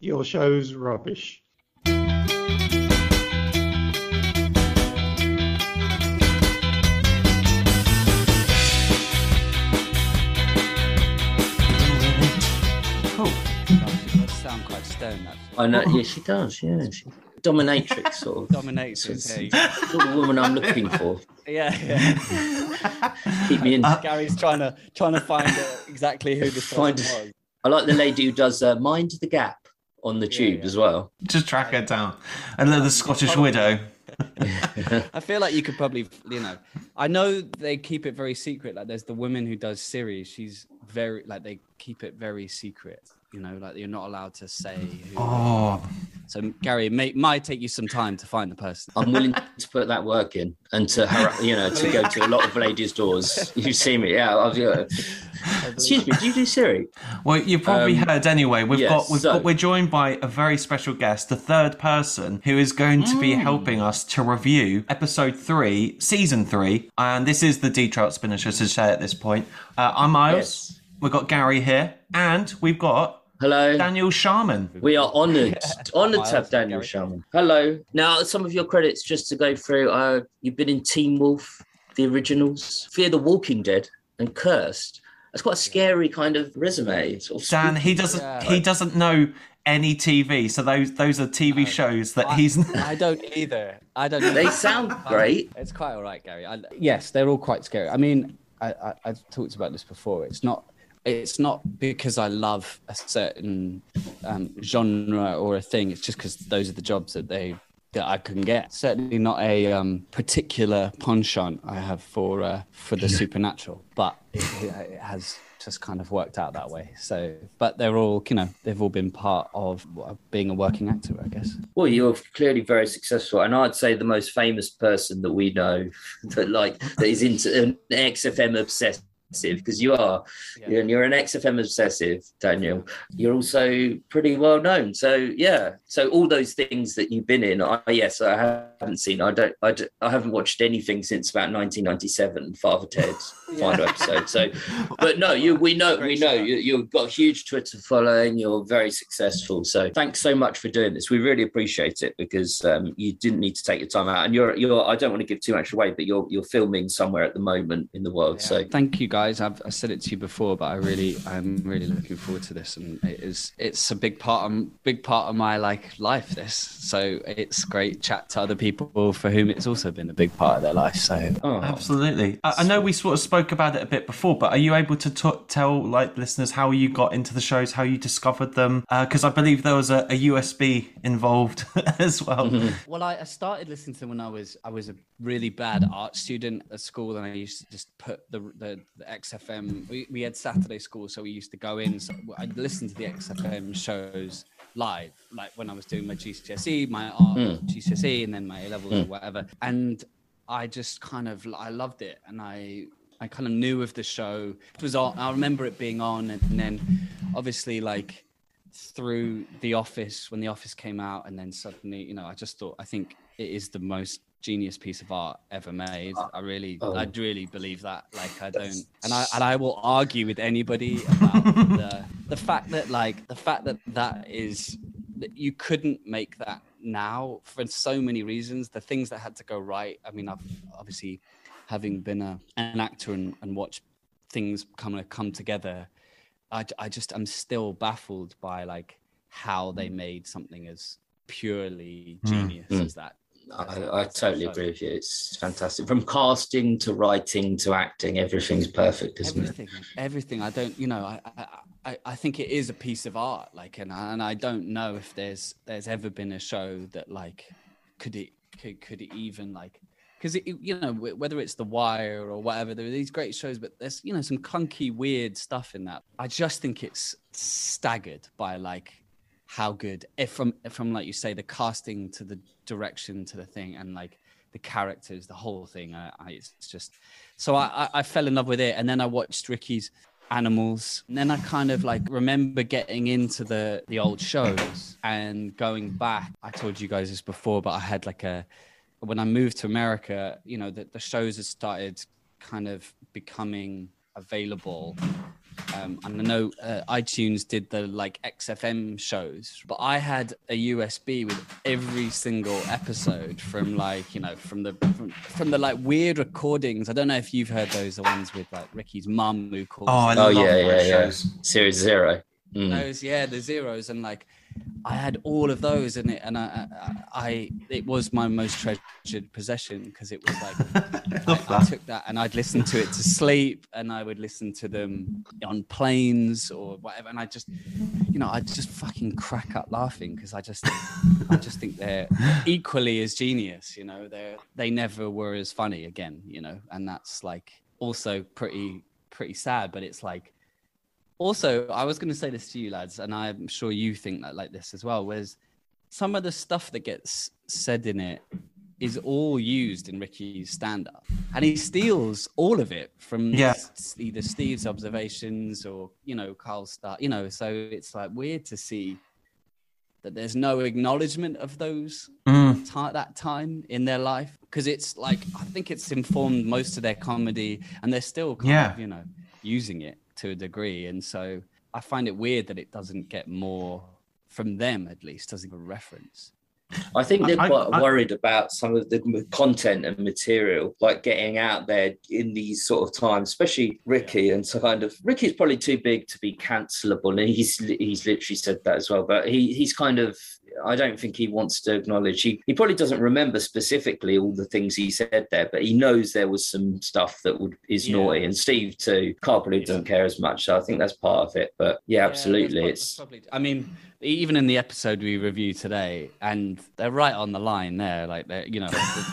Your show's rubbish. Cool. She does sound quite stone. I know. Yeah, she does. Yeah, she, dominatrix sort of. Dominatrix. Sort of sort of woman I'm looking for. Yeah, yeah. Keep me in. Gary's trying to trying to find uh, exactly who this Find- was. I like the lady who does uh, Mind the Gap on the tube yeah. as well. Just track her down. And then the Scottish widow. I feel like you could probably, you know, I know they keep it very secret. Like there's the woman who does Siri. She's very like they keep it very secret. You know, like you're not allowed to say. Who. Oh, So Gary, it may, might take you some time to find the person. I'm willing to put that work in and to, har- you know, to go to a lot of ladies' doors. You see me, yeah. I've, yeah. Excuse me, do you do Siri? well, you probably Um, heard anyway. We've yes, got, we've so- got, we're joined by a very special guest, the third person who is going to Mm. be helping us to review episode three, season three. And this is the D Trout Spinner, just to say at this point. Uh, I'm Miles. Yes. We've got Gary here, and we've got Hello. Daniel Sharman. We are honoured, honoured to have Daniel Gary. Sharman. Hello. Now, some of your credits just to go through. Uh, you've been in Teen Wolf, the originals, Fear the Walking Dead, and Cursed. That's quite a scary kind of resume. Sort of Dan, he doesn't Yeah. he doesn't know any TV, so those those are TV shows that he's. I don't either. I don't. They sound great. It's quite all right, Gary. I, yes, they're all quite scary. I mean, I, I, I've talked about this before. It's not. It's not because I love a certain um, genre or a thing. It's just because those are the jobs that they that I can get. Certainly not a um, particular penchant I have for uh, for the supernatural, but it, it, it has just kind of worked out that way. So, but they're all, you know, they've all been part of being a working actor, I guess. Well, you're clearly very successful, and I'd say the most famous person that we know that like that is into an XFM obsessive because you are, Yeah. and you're an XFM obsessive, Daniel. You're also pretty well known. So yeah, so all those things that you've been in, I yes, I haven't seen. I don't. I, don't- I haven't watched anything since about 1997, Father Ted's final episode. So, but no, you we know we know you, you've got a huge Twitter following. You're very successful. So thanks so much for doing this. We really appreciate it because um, you didn't need to take your time out. And you're you're. I don't want to give too much away, but you're you're filming somewhere at the moment in the world. So thank you guys. I've I said it to you before, but I really, I'm really looking forward to this, and it is, it's a big part of, big part of my like life. This, so it's great chat to other people for whom it's also been a big part of their life. So oh, Absolutely. I, I know we sort of spoke about it a bit before, but are you able to t- tell like listeners how you got into the shows, how you discovered them? Uh, because I believe there was a, a USB involved as well. Mm-hmm. Well, I, I started listening to them when I was I was a really bad art student at school, and I used to just put the the, the XFM. We, we had Saturday school, so we used to go in. So I'd listen to the XFM shows live, like when I was doing my GCSE, my art hmm. GCSE, and then my A levels or hmm. whatever. And I just kind of I loved it, and I I kind of knew of the show. It was on. I remember it being on, and then obviously like through the office when the office came out and then suddenly you know i just thought i think it is the most genius piece of art ever made. Ah, I really Oh. i really believe that. Like i don't and i and i will argue with anybody about the the fact that like the fact that that is that you couldn't make that now for so many reasons. The things that had to go right i mean i've obviously having been a, an actor and, and watched things come come together I, I just I'm still baffled by like how they hmm. made something as purely hmm. genius hmm. as that. I, I totally agree with you. It's fantastic. From casting to writing to acting, everything's perfect, isn't it? Everything, everything. I don't, you know, I, I, I, I think it is a piece of art. Like, and I, and I don't know if there's there's ever been a show that like could it could could it even like because you know whether it's The Wire or whatever, there are these great shows, but there's you know some clunky, weird stuff in that. I just think it's staggered by like how good, if from from like you say, the casting to the direction to the thing, and like the characters, the whole thing. I, I it's just so I, I fell in love with it, and then I watched Ricky's Animals, and then I kind of like remember getting into the the old shows and going back. I told you guys this before, but I had like a when I moved to America, you know, the, the shows had started kind of becoming available Um, and I know uh, iTunes did the like XFM shows, but I had a USB with every single episode from like you know from the from, from the like weird recordings. I don't know if you've heard those the ones with like Ricky's mum who calls. Oh, I Oh yeah, yeah, those yeah. Series zero. Mm. those yeah the zeros and like i had all of those in it and i i, I it was my most treasured possession because it was like I, I took that and i'd listen to it to sleep and i would listen to them on planes or whatever and i just you know i just fucking crack up laughing because i just i just think they're equally as genius you know? They're they never were as funny again you know? And that's like also pretty pretty sad but it's like also i was going to say this to you lads and i'm sure you think that like this as well whereas some of the stuff that gets said in it is all used in ricky's stand-up and he steals all of it from Yeah. either steve's observations or you know karl's start you know so it's like weird to see that there's no acknowledgement of those Mm. ti- that time in their life because it's like I think it's informed most of their comedy, and they're still kind Yeah. of you know using it to a degree, and so I find it weird that it doesn't get more from them at least as a reference. I think they're I- I- quite I- worried about some of the content and material, like getting out there in these sort of times, especially Ricky. And so, kind of, Ricky's probably too big to be cancelable, and he's he's literally said that as well. But he he's kind of, I don't think he wants to acknowledge. He he probably doesn't remember specifically all the things he said there, but he knows there was some stuff that would is Yeah. naughty. And Steve too, Karl probably doesn't care as much. So I think that's part of it. But yeah, Yeah, absolutely, that's it's probably. I mean, even in the episode we review today, and they're right on the line there. Like they're, you know,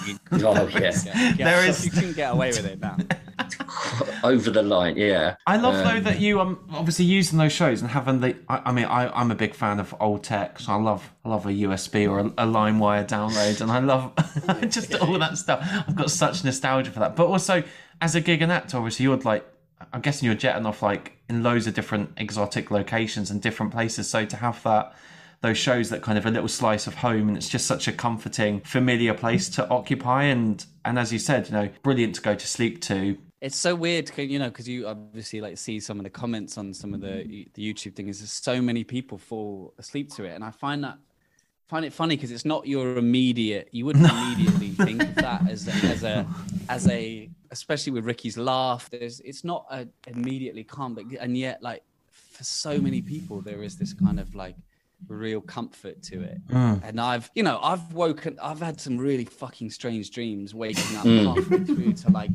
you, oh yeah, yeah, There is- you can get away with it now. over the line. Yeah, I love though Um, that you um obviously using those shows and having the. I, I mean, I I'm a big fan of old tech, so I love I love a USB or a, a LimeWire download, and I love just all that stuff. I've got such nostalgia for that. But also, as a gig and actor, obviously you're like, I'm guessing you're jetting off like in loads of different exotic locations and different places. So to have that. Those shows that kind of a little slice of home, and it's just such a comforting, familiar place to occupy, and and as you said, you know, brilliant to go to sleep to. It's so weird you know, because you obviously like see some of the comments on some of the the YouTube things. There's so many people fall asleep to it, and I find that find it funny because it's not your immediate. You wouldn't immediately think of that as a, as a as a especially with Ricky's laugh. There's it's not a immediately calm, but and yet like for so many people there is this kind of like real comfort to it. And I've you know I've woken I've had some really fucking strange dreams waking up Mm. halfway through to like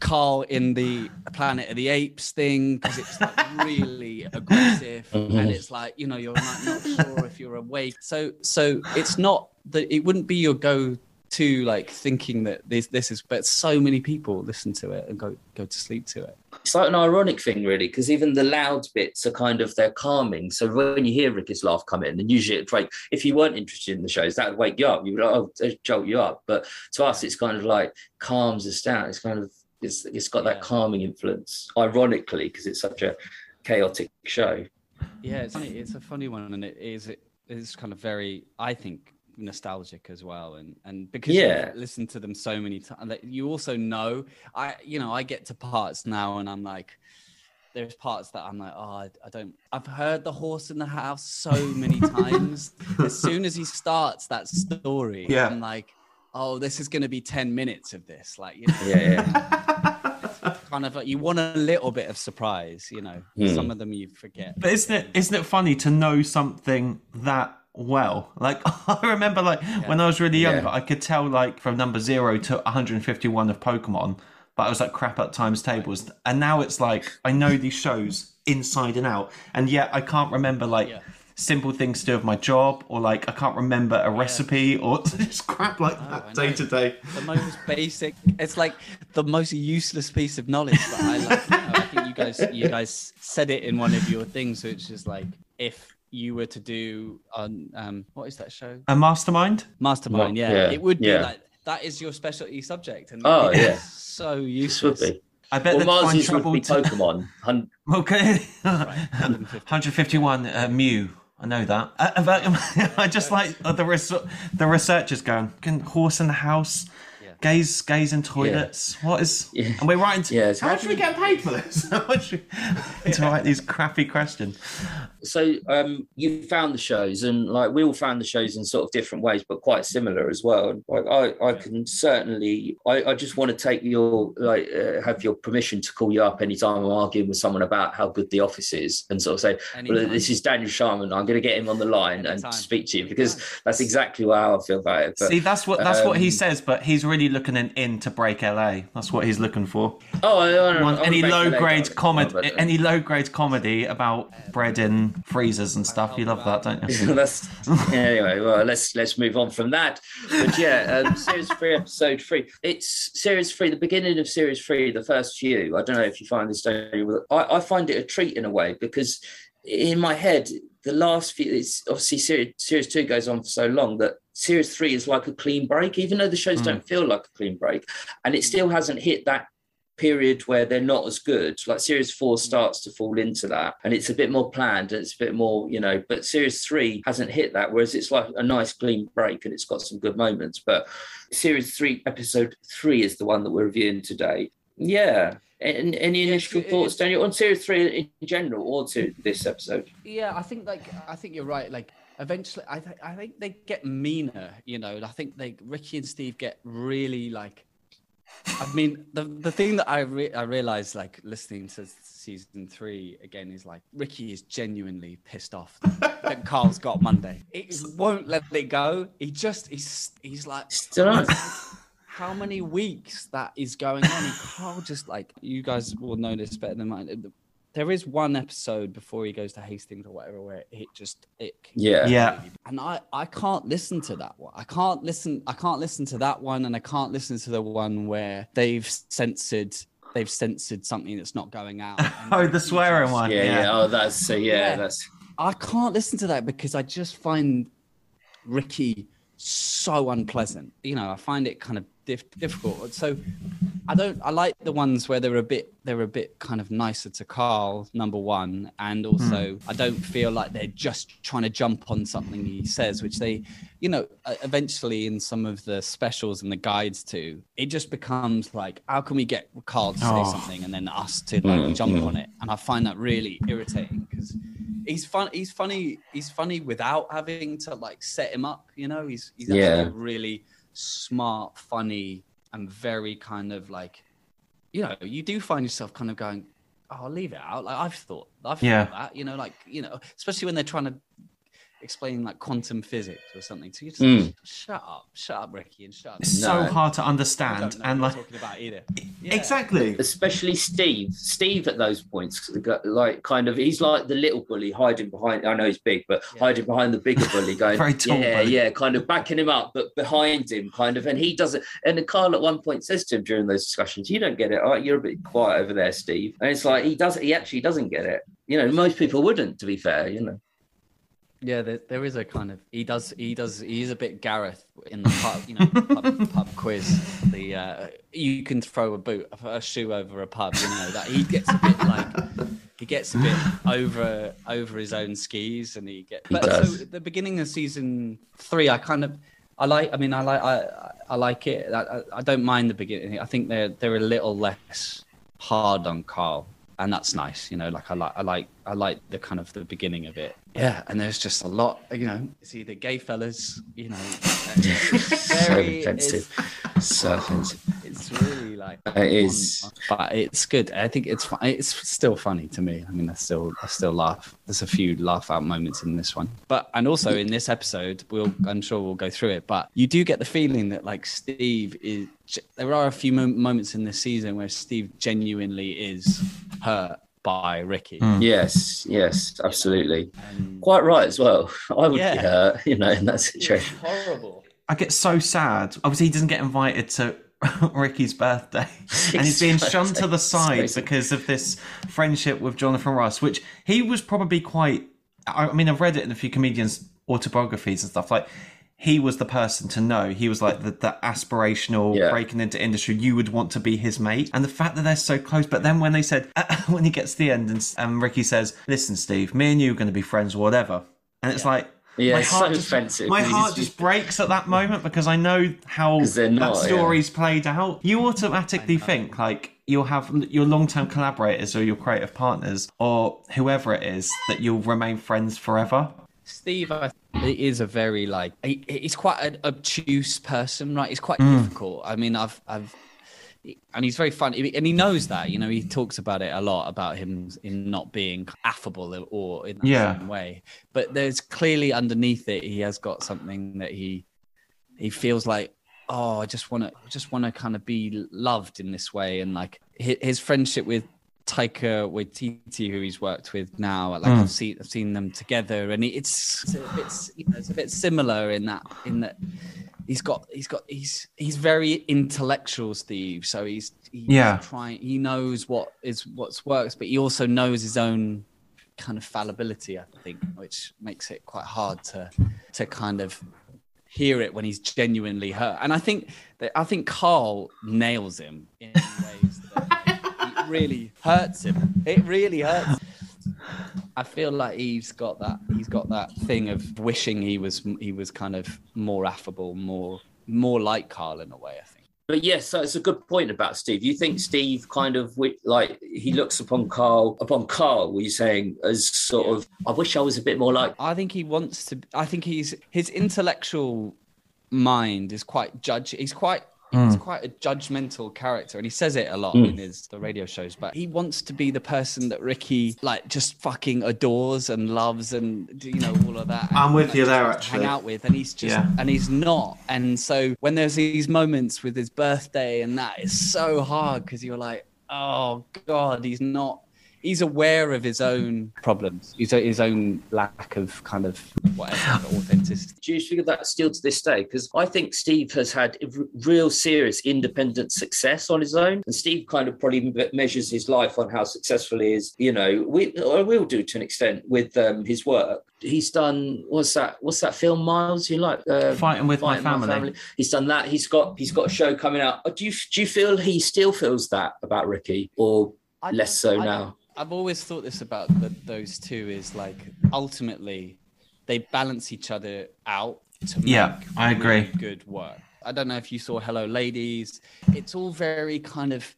Karl in the Planet of the Apes thing because it's like really aggressive Mhm. and it's like you know you're not, not sure if you're awake. So so it's not that it wouldn't be your go to like thinking that this this is but so many people listen to it and go go to sleep to it. it's like an ironic thing, really, because even the loud bits are kind of they're calming. So when you hear Ricky's laugh come in, and usually it'd if you weren't interested in the shows, that would wake you up. You would like, oh, jolt you up. But to us, it's kind of like calms us down. It's kind of it's it's got that calming influence, ironically, because it's such a chaotic show. Yeah, it's funny. It's a funny one, and it is it is kind of very, I think, nostalgic as well. And and because Yeah. you've listened to them so many times, like, you also know. I you know I get to parts now, and I'm like. There's parts that I'm like, oh, I, I don't. I've heard the horse in the house so many times. as soon as he starts that story, Yeah. I'm like, oh, this is going to be ten minutes of this. Like, you know, Yeah, yeah. kind of like you want a little bit of surprise. You know, Hmm. some of them you forget. But isn't it isn't it funny to know something that well? Like I remember like when I was really young, Yeah. I could tell like from number zero to 151 of Pokemon, but I was like crap at times tables. And now it's like I know these shows inside and out, and yet I can't remember like Yeah. simple things to do with my job, or like I can't remember a recipe, or just crap like oh, I that day to day. the most basic it's like the most useless piece of knowledge i like you know, i think you guys you guys said it in one of your things which is like if you were to do on um what is that show A mastermind. mastermind yeah, yeah, it would be yeah. like that is your specialty subject and Oh, it's yeah. so This would useless be. I bet Well, they'd find Mars's trouble to. Pokemon. Hun- Okay, 150. 151 uh, Mew. I know that. Uh, but, I just like uh, the res- the researchers going, can horse in the house. Yeah. gays, gays in toilets. What is? Yeah. And we're writing. To, Yes, How how much do are we we- getting paid for this? How much we- to write these crappy questions. So um, you found the shows, and like we all found the shows in sort of different ways, but quite similar as well. Like I, I can certainly, I, I just want to take your like uh, have your permission to call you up anytime I'm arguing with someone about how good The Office is, and sort of say, well, this is Daniel Sharman. I'm going to get him on the line Anytime. and speak to you because that's exactly how I feel about it. But, See, that's what that's what he um, says, but he's really looking in, in to break LA. That's what he's looking for. oh, I, I don't know, any low grade comedy, but- any low grade comedy about bread in freezers and stuff. You love that, don't you? that's anyway. Well, let's let's move on from that. But yeah, um, series three, episode three. It's series three. The beginning of series three, the first few. I don't know if you find this. Daniel, I, I find it a treat in a way because in my head, the last few. It's obviously series series two goes on for so long that series three is like a clean break, even though the shows Mm. don't feel like a clean break, and it still hasn't hit that period where they're not as good. Like series four starts to fall into that, and it's a bit more planned and it's a bit more, you know. But series three hasn't hit that, whereas it's like a nice clean break and it's got some good moments. But series three, episode three, is the one that we're reviewing today. Yeah. And any Yeah, initial thoughts, Daniel, on series three in general, or to this episode? Yeah, I think like I think you're right. Like eventually, I th- I think they get meaner. You know, I think they Ricky and Steve get really like. I mean, the the thing that I re- I realized like listening to season three again is like Ricky is genuinely pissed off that Karl's got Monday. He won't let it go. He just he's he's like Still. how many weeks that is going on and Karl just like you guys will know this better than mine. There is one episode before he goes to Hastings or whatever where it just it Yeah. Yeah. and I I can't listen to that one. I can't listen I can't listen to that one and I can't listen to the one where they've censored they've censored something that's not going out. Oh, the swearing just- one. Yeah, yeah. Yeah. Oh, that's so. Yeah, Yeah. that's I can't listen to that because I just find Ricky so unpleasant. You know, I find it kind of dif- difficult. So I don't. I like the ones where they're a bit. They're a bit kind of nicer to Karl. Number one, and also hmm. I don't feel like they're just trying to jump on something he says, which they, you know, eventually in some of the specials and the guides too, it just becomes like, how can we get Karl to say Oh. something and then us to like mm, jump mm. on it? And I find that really irritating because he's fun he's funny he's funny without having to like set him up you know he's he's actually Yeah. a really smart funny and very kind of like you know you do find yourself kind of going oh, i'll leave it out like i've thought i've Yeah. thought that you know like you know especially when they're trying to explain like quantum physics or something so you just Mm. shut up shut up ricky and shut up It's so No. hard to I understand don't know and what like talking about either Yeah. exactly. especially Steve. Steve at those points, like kind of, he's like the little bully hiding behind. I know he's big, but Yeah. hiding behind the bigger bully, going, Very tall yeah, bully. yeah, kind of backing him up, but behind him, kind of. And he doesn't. And then Karl at one point says to him during those discussions, "You don't get it. All right, you're a bit quiet over there, Steve." And it's like he does. He actually doesn't get it. You know, most people wouldn't. To be fair, you know. Yeah, there, there is a kind of he does he does he's a bit Gareth in the pub, you know, pub, pub quiz. The uh, you can throw a boot a shoe over a pub, you know that he gets a bit like he gets a bit over over his own skis, and he gets. He But so does. at the beginning of season three, I kind of I like. I mean, I like I I- I like it. I, I- I don't mind the beginning. I think they're they're a little less hard on Karl, and that's nice. You know, like I like I like I like the kind of the beginning of it. Yeah, and there's just a lot. You know, it's either gay fellas. You know, so offensive. So offensive. It's really like It is. but it's good. I think it's fun. It's still funny to me. I mean, I still I still laugh. There's a few laugh out moments in this one, but and also in this episode, we'll I'm sure we'll go through it. But you do get the feeling that like Steve is. There are a few moments in this season where Steve genuinely is hurt by Ricky. Mm. Yes, yes, absolutely. And Quite right as well. I would Yeah. be hurt, you know, in that situation. horrible. I get so sad. Obviously, he doesn't get invited to Ricky's birthday, and he's being shunned to the side because of this friendship with Jonathan Ross, which he was probably quite. I I mean, I've read it in a few comedians' autobiographies and stuff. Like, he was the person to know. He was like the, the aspirational Yeah. breaking into industry. You would want to be his mate, and the fact that they're so close. But then when they said, when he gets to the end, and um, Ricky says, "Listen, Steve, me and you are going to be friends, whatever," and it's like. Yeah, my it's heart so just, offensive. My He's- heart just breaks at that moment because I know how not, that yeah. story's played out. You automatically think like you'll have your long-term collaborators or your creative partners or whoever it is that you'll remain friends forever. Steve I, he is a very like he's quite an obtuse person, right? He's quite Mm. difficult. I mean, I've I've and he's very funny, and he knows that. You know, he talks about it a lot about him in not being affable or in that Yeah. same way. But there's clearly underneath it, he has got something that he he feels like oh i just want to just want to kind of be loved in this way and like his friendship with Taika Waititi, who he's worked with now, like Mm. I've seen, I've seen them together, and it's, it's a bit, you know, it's a bit similar in that, in that he's got, he's got, he's, he's very intellectual, Steve. So he's, he's Yeah. trying, he knows what is what's works, but he also knows his own kind of fallibility, I think, which makes it quite hard to, to kind of hear it when he's genuinely hurt. And I think that I think Karl nails him in ways that it really hurts him. It really hurts. I feel like he's got that he's got that thing of wishing he was he was kind of more affable, more more like Karl in a way, I think. But yes, so it's a good point about Steve. You think Steve kind of like he looks upon Karl upon Karl, were you saying, as sort of I wish I was a bit more like I think he wants to. I think he's his intellectual mind is quite judge. He's quite. He's mm. quite a judgmental character, and he says it a lot mm. in his the radio shows. But he wants to be the person that Ricky like just fucking adores and loves, and you know all of that. and, I'm with like, you there, to Hang out with, and he's just Yeah. and he's not. And so when there's these moments with his birthday and that, it's so hard because you're like, oh god, he's not. He's aware of his own problems, his, his own lack of kind of whatever authenticity. do you figure that still to this day? Because I think Steve has had real serious independent success on his own, and Steve kind of probably measures his life on how successful he is. You know, we or will do to an extent with um, his work. He's done what's that? What's that film, Miles? You like uh, Fighting with my Fighting family. He's done that. He's got he's got a show coming out. Do you do you feel he still feels that about Ricky, or I less so I now? I've always thought this about the, those two is like ultimately they balance each other out to make Yeah, I agree. really good work. I don't know if you saw Hello Ladies. It's all very kind of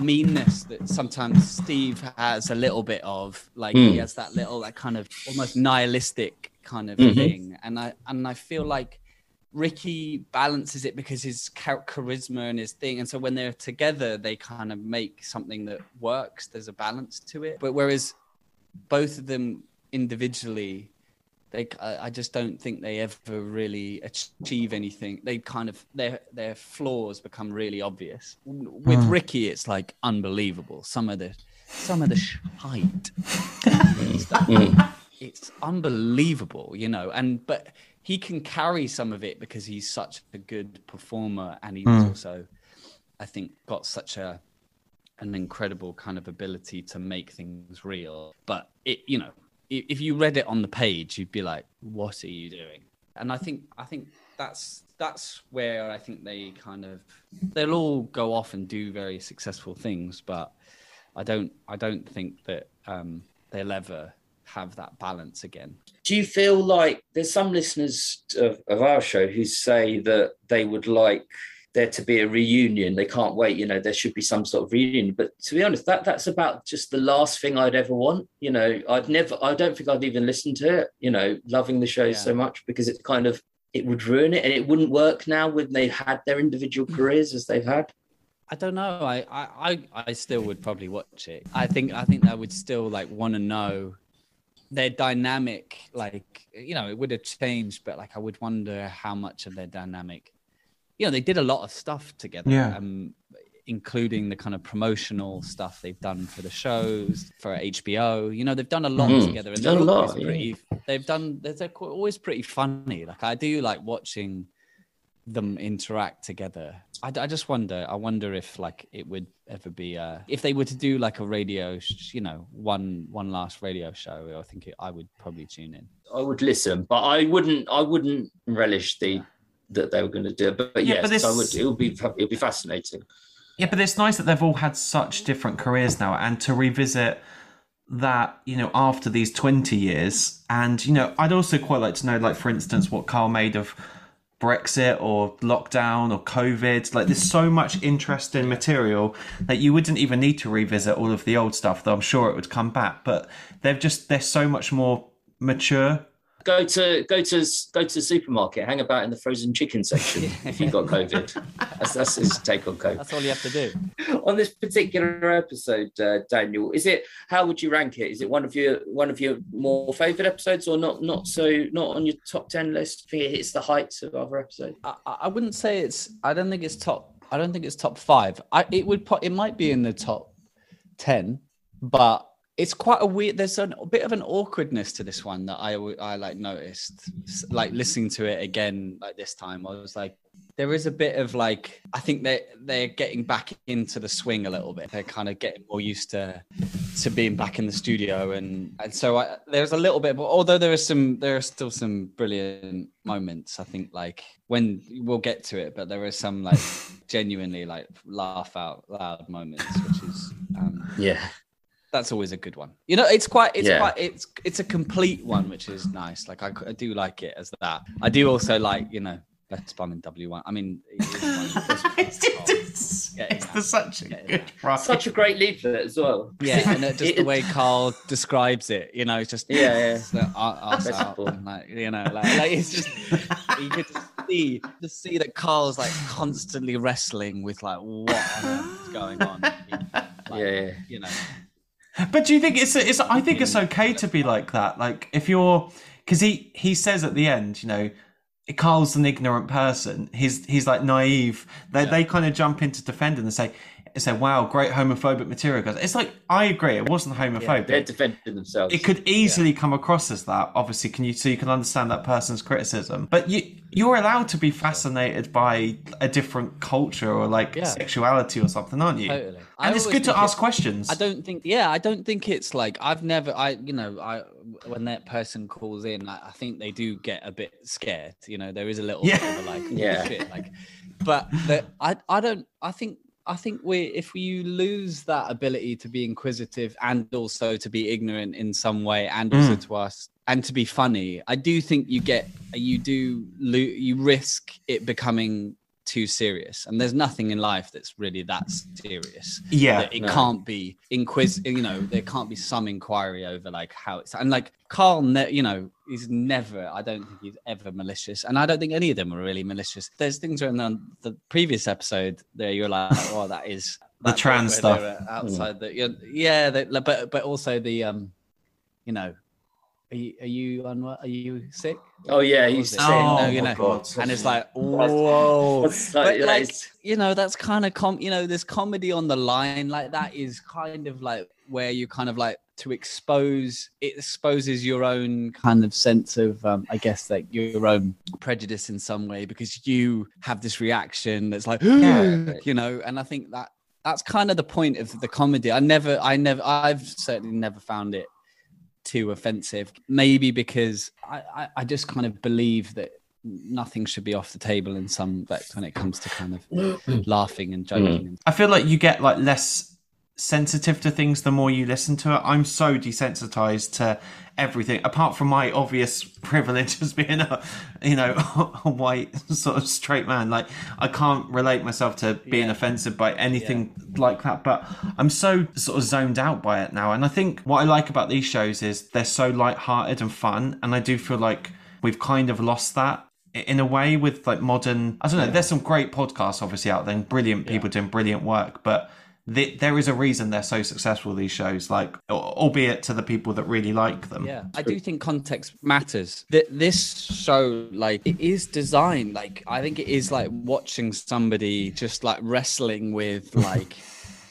meanness that sometimes Steve has a little bit of. Like he Hmm. has that little that kind of almost nihilistic kind of Mhm. thing. And I and I feel like Ricky balances it because his charisma and his thing, and so when they're together, they kind of make something that works. There's a balance to it. But whereas both of them individually, they I I just don't think they ever really achieve anything. They kind of their their flaws become really obvious. With Hmm. Ricky, it's like unbelievable. Some of the some of the shite Mm. it's unbelievable, you know. And but he can carry some of it because he's such a good performer, and he's Mm. also, I think, got such a an incredible kind of ability to make things real. But it, you know, if you read it on the page, you'd be like, "What are you doing?" And I think I think that's that's where I think they kind of they'll all go off and do very successful things, but I don't I don't think that um, they'll ever have that balance again. do you feel like there's some listeners of, of our show who say that they would like there to be a reunion they can't wait you know there should be some sort of reunion but to be honest that that's about just the last thing i'd ever want you know i'd never i don't think i'd even listen to it you know loving the show Yeah. so much because it kind of it would ruin it and it wouldn't work now when they've had their individual hmm. careers as they've had I don't know. I, I, I, I still would probably watch it. I think I think I would still like want to know their dynamic. Like you know, it would have changed, but like I would wonder how much of their dynamic. You know, they did a lot of stuff together. Yeah. Um, including the kind of promotional stuff they've done for the shows for HBO. You know, they've done a lot Mhm. together, and Done they're a lot, always pretty. They've done. They're, they're always pretty funny. Like I do like watching them interact together. I, I just wonder. I wonder if like it would ever be uh if they were to do like a radio, sh- you know, one one last radio show. I think it, I would probably tune in. i would listen but i wouldn't i wouldn't relish the that they were going to do it but, but Yeah, yes but this- i would it would be it would be fascinating Yeah, but it's nice that they've all had such different careers now, and to revisit that you know after these 20 years and you know i'd also quite like to know like for instance what karl made of brexit or lockdown or covid like there's so much interesting material that you wouldn't even need to revisit all of the old stuff though i'm sure it would come back. But they've just they're so much more mature go to go to go to the supermarket, hang about in the frozen chicken section if you've got COVID. That's, that's his take on COVID. That's all you have to do. on this particular episode, uh, Daniel, is it how would you rank it? Is it one of your one of your more favourite episodes, or not? Not so not on your top ten list. I think it hits the heights of other episodes. I, I wouldn't say it's. I don't think it's top. I don't think it's top five. I it would. It might be in the top ten, but it's quite a weird there's a bit of an awkwardness to this one that i i like noticed like listening to it again like this time. I was like there is a bit of like i think they they're getting back into the swing a little bit. They're kind of getting more used to to being back in the studio and and so I, there's a little bit but although there is some there are still some brilliant moments i think like when we'll get to it but there are some like genuinely like laugh out loud moments which is um yeah that's always a good one. You know, it's quite, it's yeah. quite, it's it's a complete one, which is nice. Like I, I do like it as that. I do also like, you know, best bum in W one. I mean, it's, it's, it's the such a good product. Such a great leaflet as well. Yeah, and just it, the way Karl describes it, you know, it's just yeah, yeah. out, and like you know, like, like it's just you could just see just see that Karl's like constantly wrestling with like what is going on. Like, yeah, yeah, you know. But do you think it's it's? I think it's mm. okay to be like that. Like if you're, because he he says at the end, you know, Karl's an ignorant person. He's he's like naive. They yeah. they kind of jump in into defending and say say, "Wow, great homophobic material." Guys, it's like I agree, it wasn't homophobic. Yeah, they're defending themselves. It could easily yeah. come across as that. Obviously, can you so you can understand that person's criticism, but you you're allowed to be fascinated by a different culture or like yeah. sexuality or something, aren't you? Totally. And I it's good to ask questions. I don't think, yeah, I don't think it's like I've never, I you know, I when that person calls in, I, I think they do get a bit scared. You know, there is a little yeah. bit of like, yeah, shit, like, but the, I I don't, I think I think we if you lose that ability to be inquisitive and also to be ignorant in some way and also mm. to us and to be funny, I do think you get you do lo- you risk it becoming too serious. And there's nothing in life that's really that serious. Yeah. It no. can't be inquis you know there can't be some inquiry over like how it's and like karl ne- you know he's never i don't think he's ever malicious. And i don't think any of them are really malicious. There's things in the, the previous episode there you're like oh that is the trans stuff. outside mm. the yeah the, but but also the um you know are you are you unwell? Are you sick? Oh yeah, he's sick. Oh, no, you know, God. and it's like whoa, but like you know, that's kind of com. You know, there's comedy on the line. Like that is kind of like where you kind of like to expose. It exposes your own kind of sense of, um, I guess, like your own prejudice in some way because you have this reaction that's like, you know, and I think that that's kind of the point of the comedy. I never, I never, I've certainly never found it too offensive. Maybe because I, I, I just kind of believe that nothing should be off the table in some respect when it comes to kind of laughing and joking. Mm. I feel like you get like less sensitive to things the more you listen to it. I'm so desensitized to everything apart from my obvious privilege as being a you know a white sort of straight man like i can't relate myself to being yeah. offensive by anything yeah. like that but i'm so sort of zoned out by it now and i think what i like about these shows is they're so light-hearted and fun and i do feel like we've kind of lost that in a way with like modern i don't know yeah. there's some great podcasts obviously out there and brilliant people doing brilliant work but the, there is a reason they're so successful these shows like albeit to the people that really like them. Yeah i do think context matters. That this show like it is designed like i think it is like watching somebody just like wrestling with like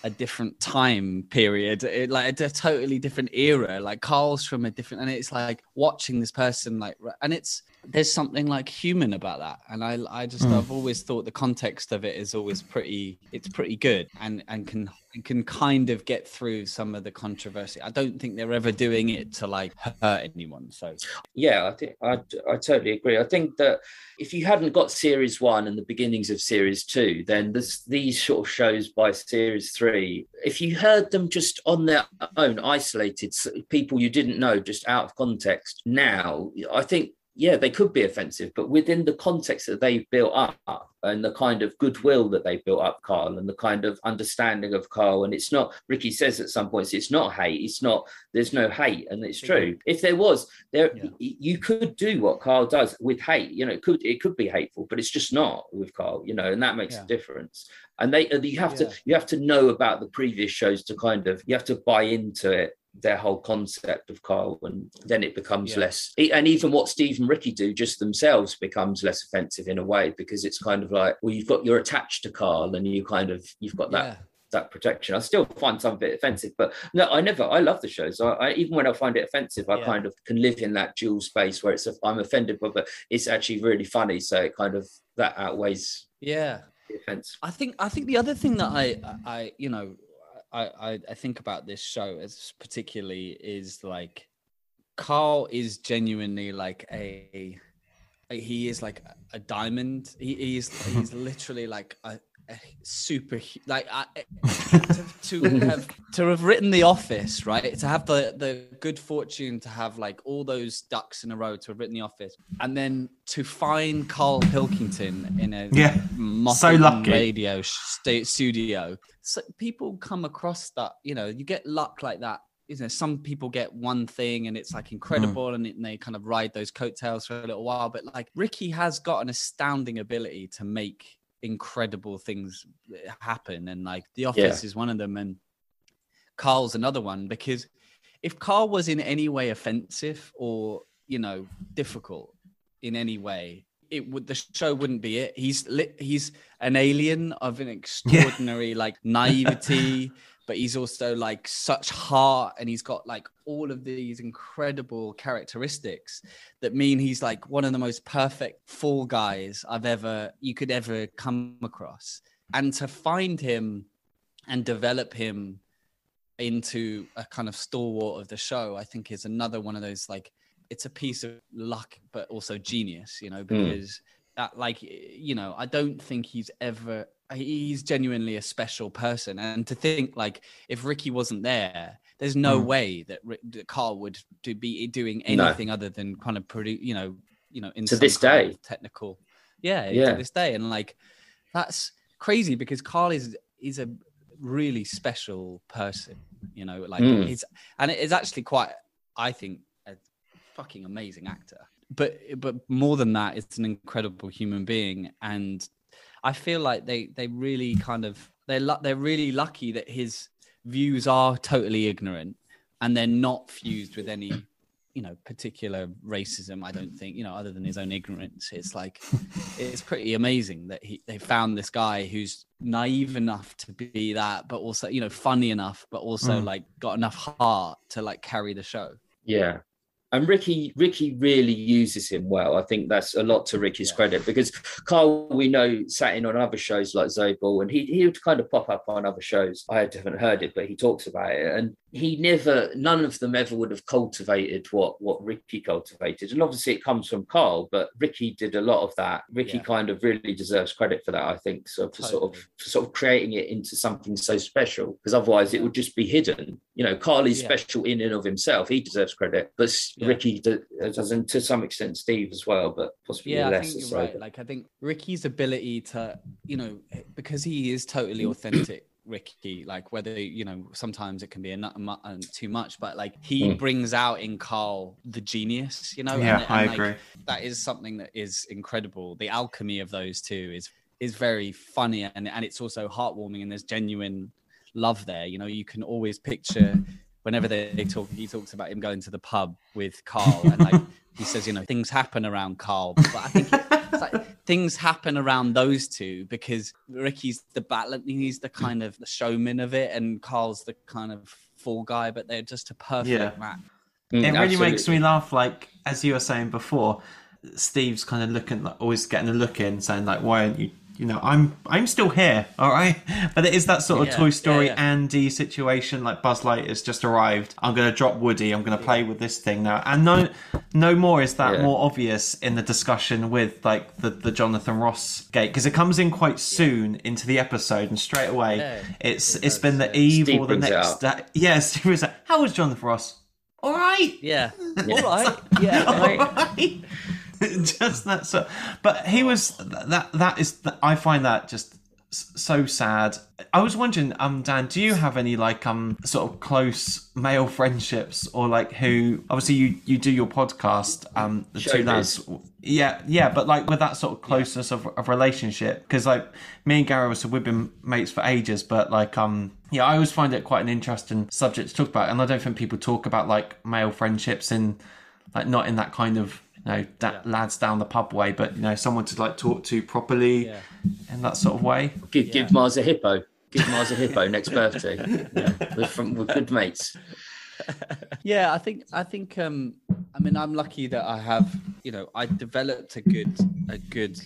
a different time period. It, like a, a totally different era. Like karl's from a different and it's like watching this person like and it's there's something like human about that. And i i just mm. i've always thought the context of it is always pretty it's pretty good and and can can kind of get through some of the controversy. I don't think they're ever doing it to like hurt anyone so. Yeah i think i i totally agree. I think that if you hadn't got series one and the beginnings of series two then this these sort of shows by series three three, if you heard them just on their own, isolated people you didn't know, just out of context, now I think yeah, they could be offensive, but within the context that they've built up and the kind of goodwill that they've built up, Karl, and the kind of understanding of Karl, and it's not, Ricky says at some points, it's not hate, it's not, there's no hate, and it's true. If there was, there yeah. you could do what Karl does with hate, you know, it could it could be hateful, but it's just not with Karl, you know, and that makes yeah. a difference. And they uh, you have yeah. to you have to know about the previous shows to kind of you have to buy into it their whole concept of Karl, and then it becomes yeah. less. And even what Steve and Ricky do, just themselves, becomes less offensive in a way because it's kind of like, well, you've got you're attached to Karl, and you kind of you've got that. Yeah. That protection, I still find some of it offensive, but no, I never. I love the shows. I, I even when I find it offensive, I yeah. kind of can live in that dual space where it's. A, I'm offended, but, but it's actually really funny. So it kind of that outweighs. Yeah, the offense. I think. I think the other thing that I, I, you know, I, I, think about this show as particularly is like Karl is genuinely like a, he is like a diamond. He, he's he's literally like a super like I, to, to have to have written The Office, right? To have the the good fortune to have like all those ducks in a row to have written The Office, and then to find Karl Pilkington in a yeah so lucky radio st- studio so people come across that you know you get luck like that you know some people get one thing and it's like incredible mm. and, it, and, they kind of ride those coattails for a little while but like ricky has got an astounding ability to make incredible things eh, happen and like the office yeah. is one of them and karl's another one because if karl was in any way offensive or you know difficult in any way it would the show wouldn't be it. He's lit, he's an alien of an extraordinary yeah. like naivety, but he's also like such heart, and he's got like all of these incredible characteristics that mean he's like one of the most perfect fall guys I've ever you could ever come across. And to find him and develop him into a kind of stalwart of the show, I think is another one of those like it's a piece of luck, but also genius, you know, hmm. because mm. that, like, you know, I don't think he's ever, he's genuinely a special person. And to think, like, if Ricky wasn't there, there's no mm. way that, that Karl would do, be doing anything no. other than kind of produce, you know, you know, in to this day, technical, yeah, yeah, to this day, and like, that's crazy because Karl is is a really special person, you know, like mm. he's, and it is actually quite, I think, a fucking amazing actor. But but more than that, it's an incredible human being, and I feel like they they really kind of they're lu- they're really lucky that his views are totally ignorant and they're not fused with any you know particular racism i don't think you know other than his own ignorance. It's like it's pretty amazing that he they found this guy who's naive enough to be that but also you know funny enough but also mm. like got enough heart to like carry the show. Yeah and Ricky Ricky really uses him well. I think that's a lot to Ricky's yeah. credit because Karl, we know, sat in on other shows like Zoe Ball, and he he would kind of pop up on other shows. I haven't heard it, but he talks about it, and he never, none of them ever would have cultivated what what Ricky cultivated. And obviously, it comes from Karl, but Ricky did a lot of that. Ricky yeah. kind of really deserves credit for that. I think so for totally. sort of for sort of creating it into something so special because otherwise it would just be hidden. You know, Karl is yeah. special in and of himself. He deserves credit, but yeah. Ricky does, and to some extent Steve as well, but possibly yeah, less. I think you're right. Like I think Ricky's ability to, you know, because he is totally authentic. Ricky, like whether you know, sometimes it can be a nut too much, but like he mm. brings out in Karl the genius, you know. Yeah, and, and I like, agree. That is something that is incredible. The alchemy of those two is is very funny and and it's also heartwarming and there's genuine love there. You know, you can always picture whenever they, they talk, he talks about him going to the pub with Karl, and like he says, you know, things happen around Karl. But I think like, things happen around those two because Ricky's the battle, he's the kind of the showman of it, and Karl's the kind of fall guy. But they're just a perfect yeah. match. Mm, it really makes me laugh. Like as you were saying before, Steve's kind of looking, like, always getting a look in, saying like, "Why aren't you you know, I'm I'm still here, all right. But it is that sort of Yeah, Toy Story yeah, yeah. Andy situation. Like Buzz Light Lightyear's just arrived. I'm going to drop Woody. I'm going to play with this thing now. And no, no more is that Yeah. more obvious in the discussion with like the the Jonathan Ross gate because it comes in quite soon into the episode and straight away Yeah, it's it it's does, been the yeah. eve Steve or the next up. day. Yeah, Steve was like, "How was Jonathan Ross? All right." Yeah. All right. Yeah. Right. just that so but he was that that is i find that just so sad. I was wondering um dan do you have any like um sort of close male friendships or like who obviously you you do your podcast um the two lads. Yeah yeah but like with that sort of closeness of, of relationship because like me and gary so we've been mates for ages but like um yeah i always find it quite an interesting subject to talk about and i don't think people talk about like male friendships in like not in that kind of you know da- lads down the pub way, but you know someone to like talk to properly Yeah. in that sort of way. Give, give Mars a hippo. Give Mars a hippo next birthday. Yeah, we're, from, we're good mates. yeah i think i think um i mean i'm lucky that i have you know i developed a good a good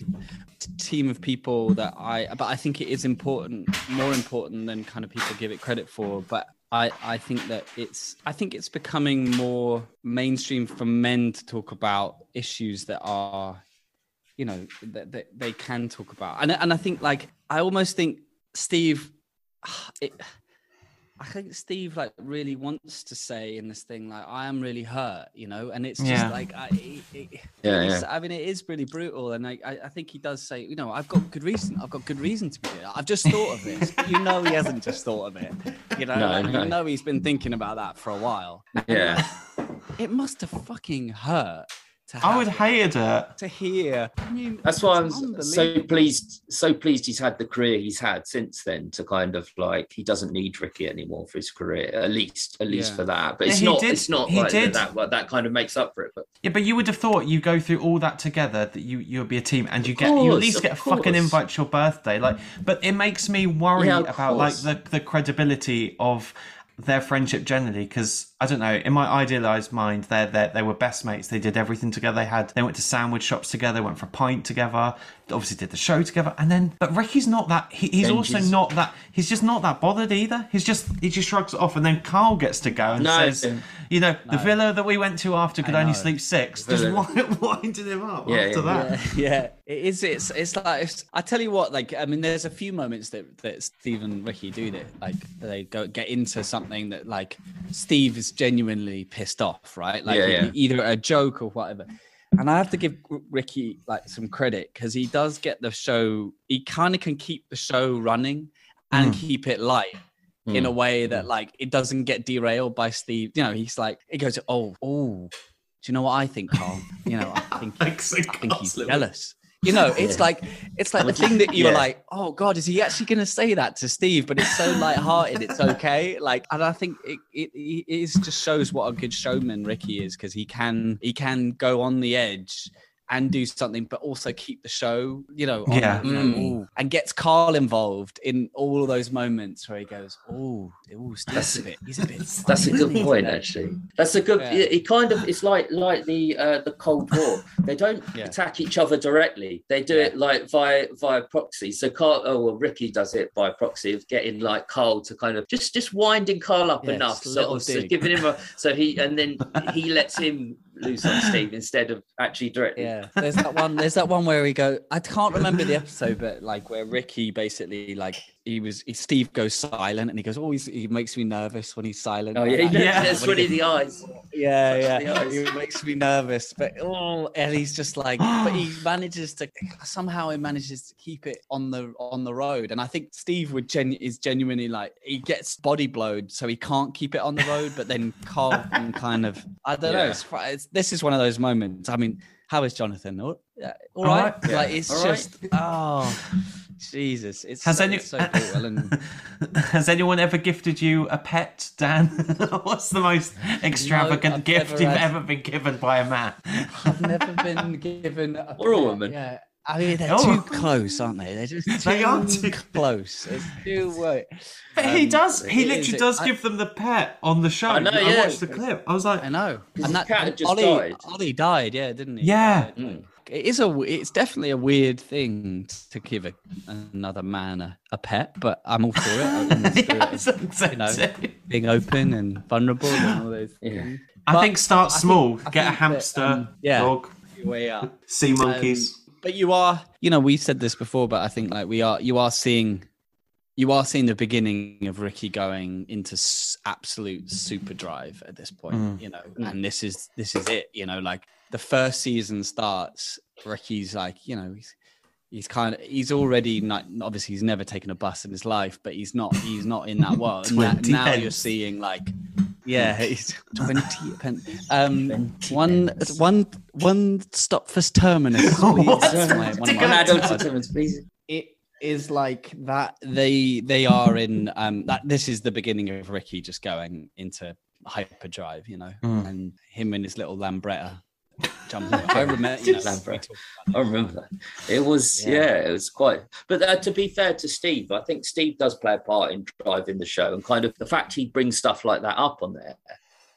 team of people that i but i think it is important more important than kind of people give it credit for but i i think that it's i think it's becoming more mainstream for men to talk about issues that are you know that, that they can talk about. And and i think like i almost think steve it, I think Steve like really wants to say in this thing like I am really hurt, you know, and it's just Yeah. like I, it, it, Yeah, yeah. I mean it is really brutal, and I, I I think he does say, you know, I've got good reason, I've got good reason to be here. I've just thought of this. you know, he hasn't just thought of it. You know, No, like, no. you know, he's been thinking about that for a while. Yeah. It must have fucking hurt to I would have- hate it. to hear. I mean, That's why I'm so pleased, so pleased he's had the career he's had since then to kind of like he doesn't need Ricky anymore for his career, at least, at least Yeah. for that. But Yeah, it's he not, did- it's not he like did. that, that. That kind of makes up for it. But Yeah, but you would have thought you go through all that together that you you'll be a team and you get you at least get a fucking invite to your birthday. Like, but it makes me worry Yeah, of about like the the credibility of their friendship generally because I don't know in my idealized mind they they they were best mates they did everything together they had they went to sandwich shops together went for a pint together obviously did the show together and then but Ricky's not that he, he's also not that he's just not that bothered either he's just he just shrugs it off and then Karl gets to go and No. says you know the villa that we went to after could only sleep six just Villa. wind- winding him up Yeah, after yeah, that yeah, yeah, it is. It's it's like it's, I tell you what. Like I mean, there's a few moments that that Steve and Ricky do that. Like they go get into something that like Steve is genuinely pissed off, right? Like Yeah, yeah. either a joke or whatever. And I have to give Ricky like some credit because he does get the show. He kind of can keep the show running and hmm. keep it light in hmm. a way that like it doesn't get derailed by Steve. You know, he's like it goes, "Oh, oh, do you know what I think, Karl? You know, I think I think he's jealous." You know, it's Yeah. like it's like the thing that you're Yeah. like, "Oh God, is he actually going to say that to Steve?" But it's so light-hearted, it's okay. Like, and I think it it, it is just shows what a good showman Ricky is because he can he can go on the edge and do something, but also keep the show, you know, on, Yeah. you know, Mm. and gets Karl involved in all of those moments where he goes, "Oh, That's- a bit, he's a bit." That's a good point, actually. That's a good. Yeah. It, it kind of it's like like the uh, the Cold War. They don't Yeah. attack each other directly. They do Yeah. it like via via proxy. So Karl, oh well, Ricky does it by proxy of getting like Karl to kind of just just winding Karl up Yeah, enough, sort of so giving him a so he and then he lets him loose on Steve instead of actually directly. Yeah, there's that one. There's that one where we go. I can't remember the episode, but like where Ricky basically like he was. He, Steve goes silent, and he goes, "Oh, he makes me nervous when he's silent." Oh yeah, he Yeah. that's funny. The eyes. yeah, yeah. He makes me nervous, but oh, and he's just like, but he manages to somehow he manages to keep it on the on the road. And I think Steve would gen is genuinely like he gets body blowed, so he can't keep it on the road. But then Karl can kind of I don't know. It's, it's, this is one of those moments. I mean, how is Jonathan? All, yeah, all All right. right. Like it's All right. just oh. Jesus, it's Has so, any it's so brutal. And has anyone ever gifted you a pet, Dan? What's the most extravagant I've gift you've had- ever been given by a man? I've never been given a Or a pet, woman. Yeah. I mean, they're Oh. too close, aren't they? They're just too, They are too close. It's too wait. But he Um, does. He literally is- does I- give them the pet on the show. I know, yeah. watched the clip. I was like, I know. And that cat had just Ollie, died. Ollie died, yeah, didn't he? Yeah. Died, like, it is a it's definitely a weird thing to give a, another man a, a pet, but I'm all for it. in the spirit Yeah, so- you know, being open and vulnerable and all those Yeah. I think start think- small. I get a think that, hamster, um, yeah. dog, way up. sea monkeys. Um, but you are, you know, we said this before, but I think like we are, you are seeing, you are seeing the beginning of Ricky going into s- absolute super drive at this point, Mm. you know, Mm. and this is this is it, you know, like the first season starts, Ricky's like, you know, he's he's kind of he's already not obviously he's never taken a bus in his life, but he's not he's not in that world. And that- now you're seeing like. Yeah, he's twenty pence. Um, 20 one, pence. one, one stop for terminus. please. What? That's my- one of Take my- An adult Adult determines, please. it is like that they they are in um that this is the beginning of ricky just going into hyperdrive you know Mm. and him and his little lambretta i remember you know, talked I remember that. It was, Yeah. yeah, it was quite. But uh, to be fair to Steve, I think Steve does play a part in driving the show, and kind of the fact he brings stuff like that up on there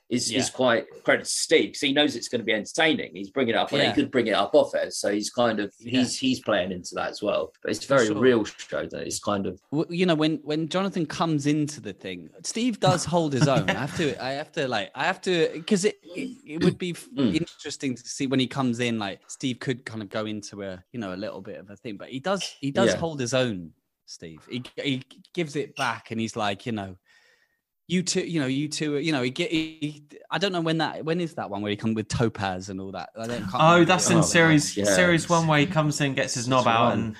is Yeah. is quite credit to Steve because he knows it's going to be entertaining. He's bringing it up, and Yeah. he could bring it up off air, so he's kind of Yeah. he's he's playing into that as well. But it's a very sure. real show that it's kind of you know when when jonathan comes into the thing steve does hold his own i have to i have to like i have to because it, it it would be Mm. interesting to see when he comes in like steve could kind of go into a you know a little bit of a thing but he does he does hold his own steve he, he gives it back and he's like you know you two you know you two you know he get he, i don't know when that when is that one where he comes with topaz and all that i don't Oh, that's in other one. series yeah. series one where he comes in, gets his knob out, and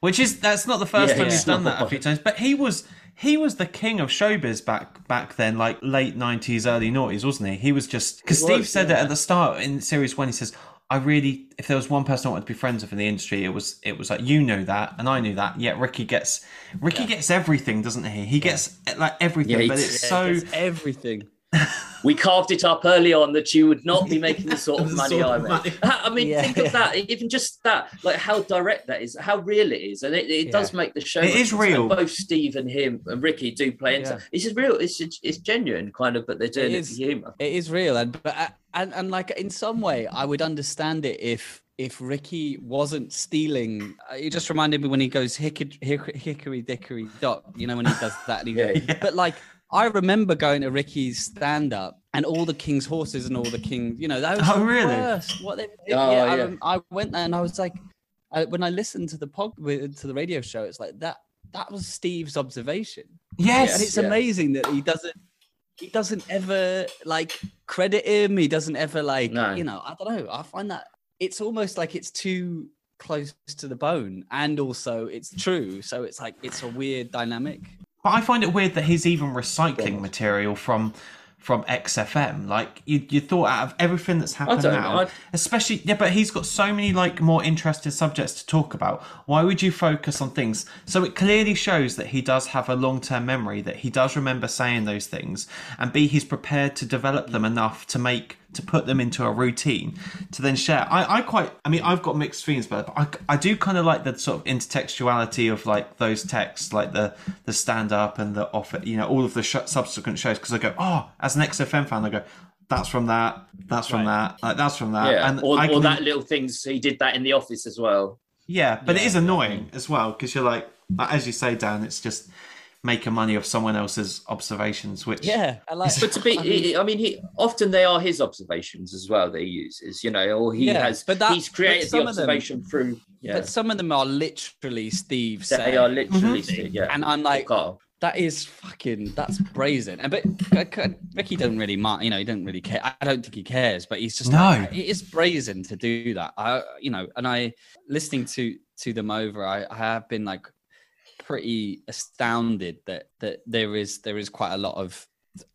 which is that's not the first Yeah, time yeah. he's done that a few times. But he was he was the king of showbiz back back then, like late nineties, early noughties, wasn't he? He was just because He Steve was, said it at the start in series one. He says, "I really, if there was one person I wanted to be friends with in the industry, it was it was like you know that, and I knew that. Yet Ricky gets Ricky gets everything, doesn't he? He gets like everything, Yeah, but it's Yeah, so." everything we carved it up early on that you would not be making the sort of money sort I make. I mean, Yeah, think yeah. of that. Even just that, like how direct that is, how real it is, and it, it does make the show. It is real. Both Steve and him and Ricky do play into. Yeah. It's just real. It's it's genuine, kind of, but they're doing it, is. for humour. It is real, and but uh, and and like in some way, I would understand it if if Ricky wasn't stealing. Uh, it just reminded me when he goes hickory, hickory, dickory dock. You know when he does that. And he, Yeah, yeah. But like I remember going to Ricky's stand up and all the king's horses and all the king. You know that was Oh, the really? worst. What they? Oh, yeah, I, yeah. rem- I went there and I was like, I, when I listened to the pod to the radio show, it's like that. That was Steve's observation Yes, and it's yeah. amazing that he doesn't he doesn't ever like credit him he doesn't ever like No. you know i don't know i find that it's almost like it's too close to the bone and also it's true so it's like it's a weird dynamic But I find it weird that he's even recycling Yeah. material from from XFM. Like you, you thought out of everything that's happened now, I- especially yeah. But he's got so many like more interesting subjects to talk about. Why would you focus on things? So it clearly shows that he does have a long term memory. That he does remember saying those things, and b he's prepared to develop them enough to make to put them into a routine to then share. I, I quite, I mean, I've got mixed feelings about it, but I, I do kind of like the sort of intertextuality of like those texts, like the the stand up and the off, you know, all of the sh- subsequent shows. Because I go, oh, as an XFM fan, I go, that's from that, that's from that, like, that's from that, Yeah, and or, I or that little things he did that in the office as well. yeah, but it Yeah, is annoying as well because you're like, as you say, Dan, it's just making money off someone else's observations, which yeah i like But to be, I mean- I mean, he often they are his observations as well that he uses, you know, or he Yeah, has. but that- he's created but some the of them- observation through. Yeah, but some of them are literally steve they saying are literally, mm-hmm. something, yeah. and i'm like Karl. that is fucking that's brazen and but ricky don't really mind you know he don't really care i don't think he cares but he's just No. like, it is brazen to do that i you know and i listening to to them over i, I have been like pretty astounded that that there is there is quite a lot of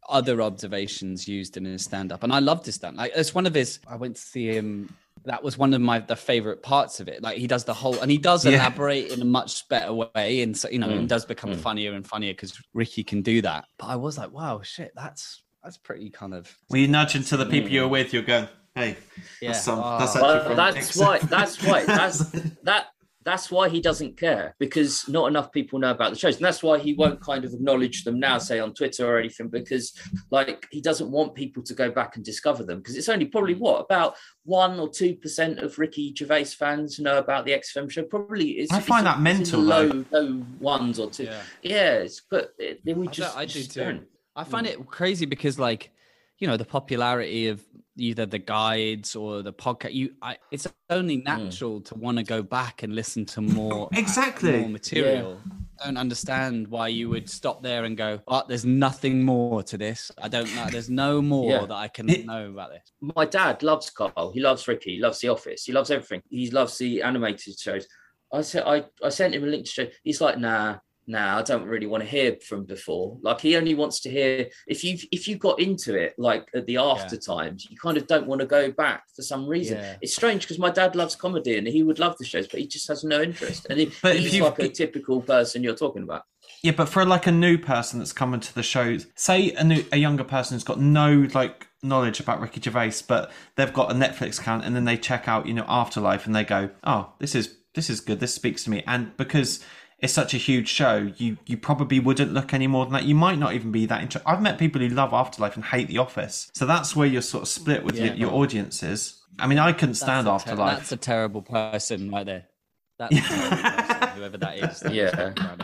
other observations used in his stand-up and i love this stand like it's one of his i went to see him that was one of my the favorite parts of it like he does the whole and he does Yeah. elaborate in a much better way and so you know Mm, it does become mm. funnier and funnier because ricky can do that but i was like wow shit that's that's pretty kind of when you nudge into the people you're with, you're going, hey, yeah some- oh, that's Well, from that's X- why. That's why. That's that. That's why he doesn't care because not enough people know about the shows, and that's why he won't kind of acknowledge them now, say on Twitter or anything, because like he doesn't want people to go back and discover them because it's only probably what about one or two percent of Ricky Gervais fans know about the XFM show. Probably it's, I find it's, that mental, Low, low ones or two. Yeah. Yeah, it's, but it, we I do- just I do just too. don't. I find hmm. it crazy because like, you know, the popularity of either the guides or the podcast, you, I, it's only hmm. natural to want to go back and listen to more uh, Exactly. more material. I don't understand why you would stop there and go, "Oh, there's nothing more to this. I don't know. There's no more Yeah. that I can It- know about this." my dad loves Karl. He loves Ricky. He loves The Office. He loves everything. He loves the animated shows. I said I, I sent him a link to show. He's like, nah, nah, I don't really want to hear from before. Like he only wants to hear if you if you got into it like at the after times, you kind of don't want to go back for some reason. Yeah. It's strange because my dad loves comedy and he would love the shows, but he just has no interest. And he, he's like a typical person you're talking about. Yeah, but for like a new person that's coming to the shows, say a new a younger person who's got no like knowledge about Ricky Gervais, but they've got a Netflix account and then they check out, you know, Afterlife and they go, "Oh, this is this is good. This speaks to me." And because it's such a huge show, you you probably wouldn't look any more than that. You might not even be that interested. I've met people who love Afterlife and hate The Office, so that's where you're sort of split with Yeah. your, your audiences. I mean, I couldn't stand that's a ter- Afterlife. that's a terrible person right there. That's a terrible person, whoever that is. That's Yeah. right.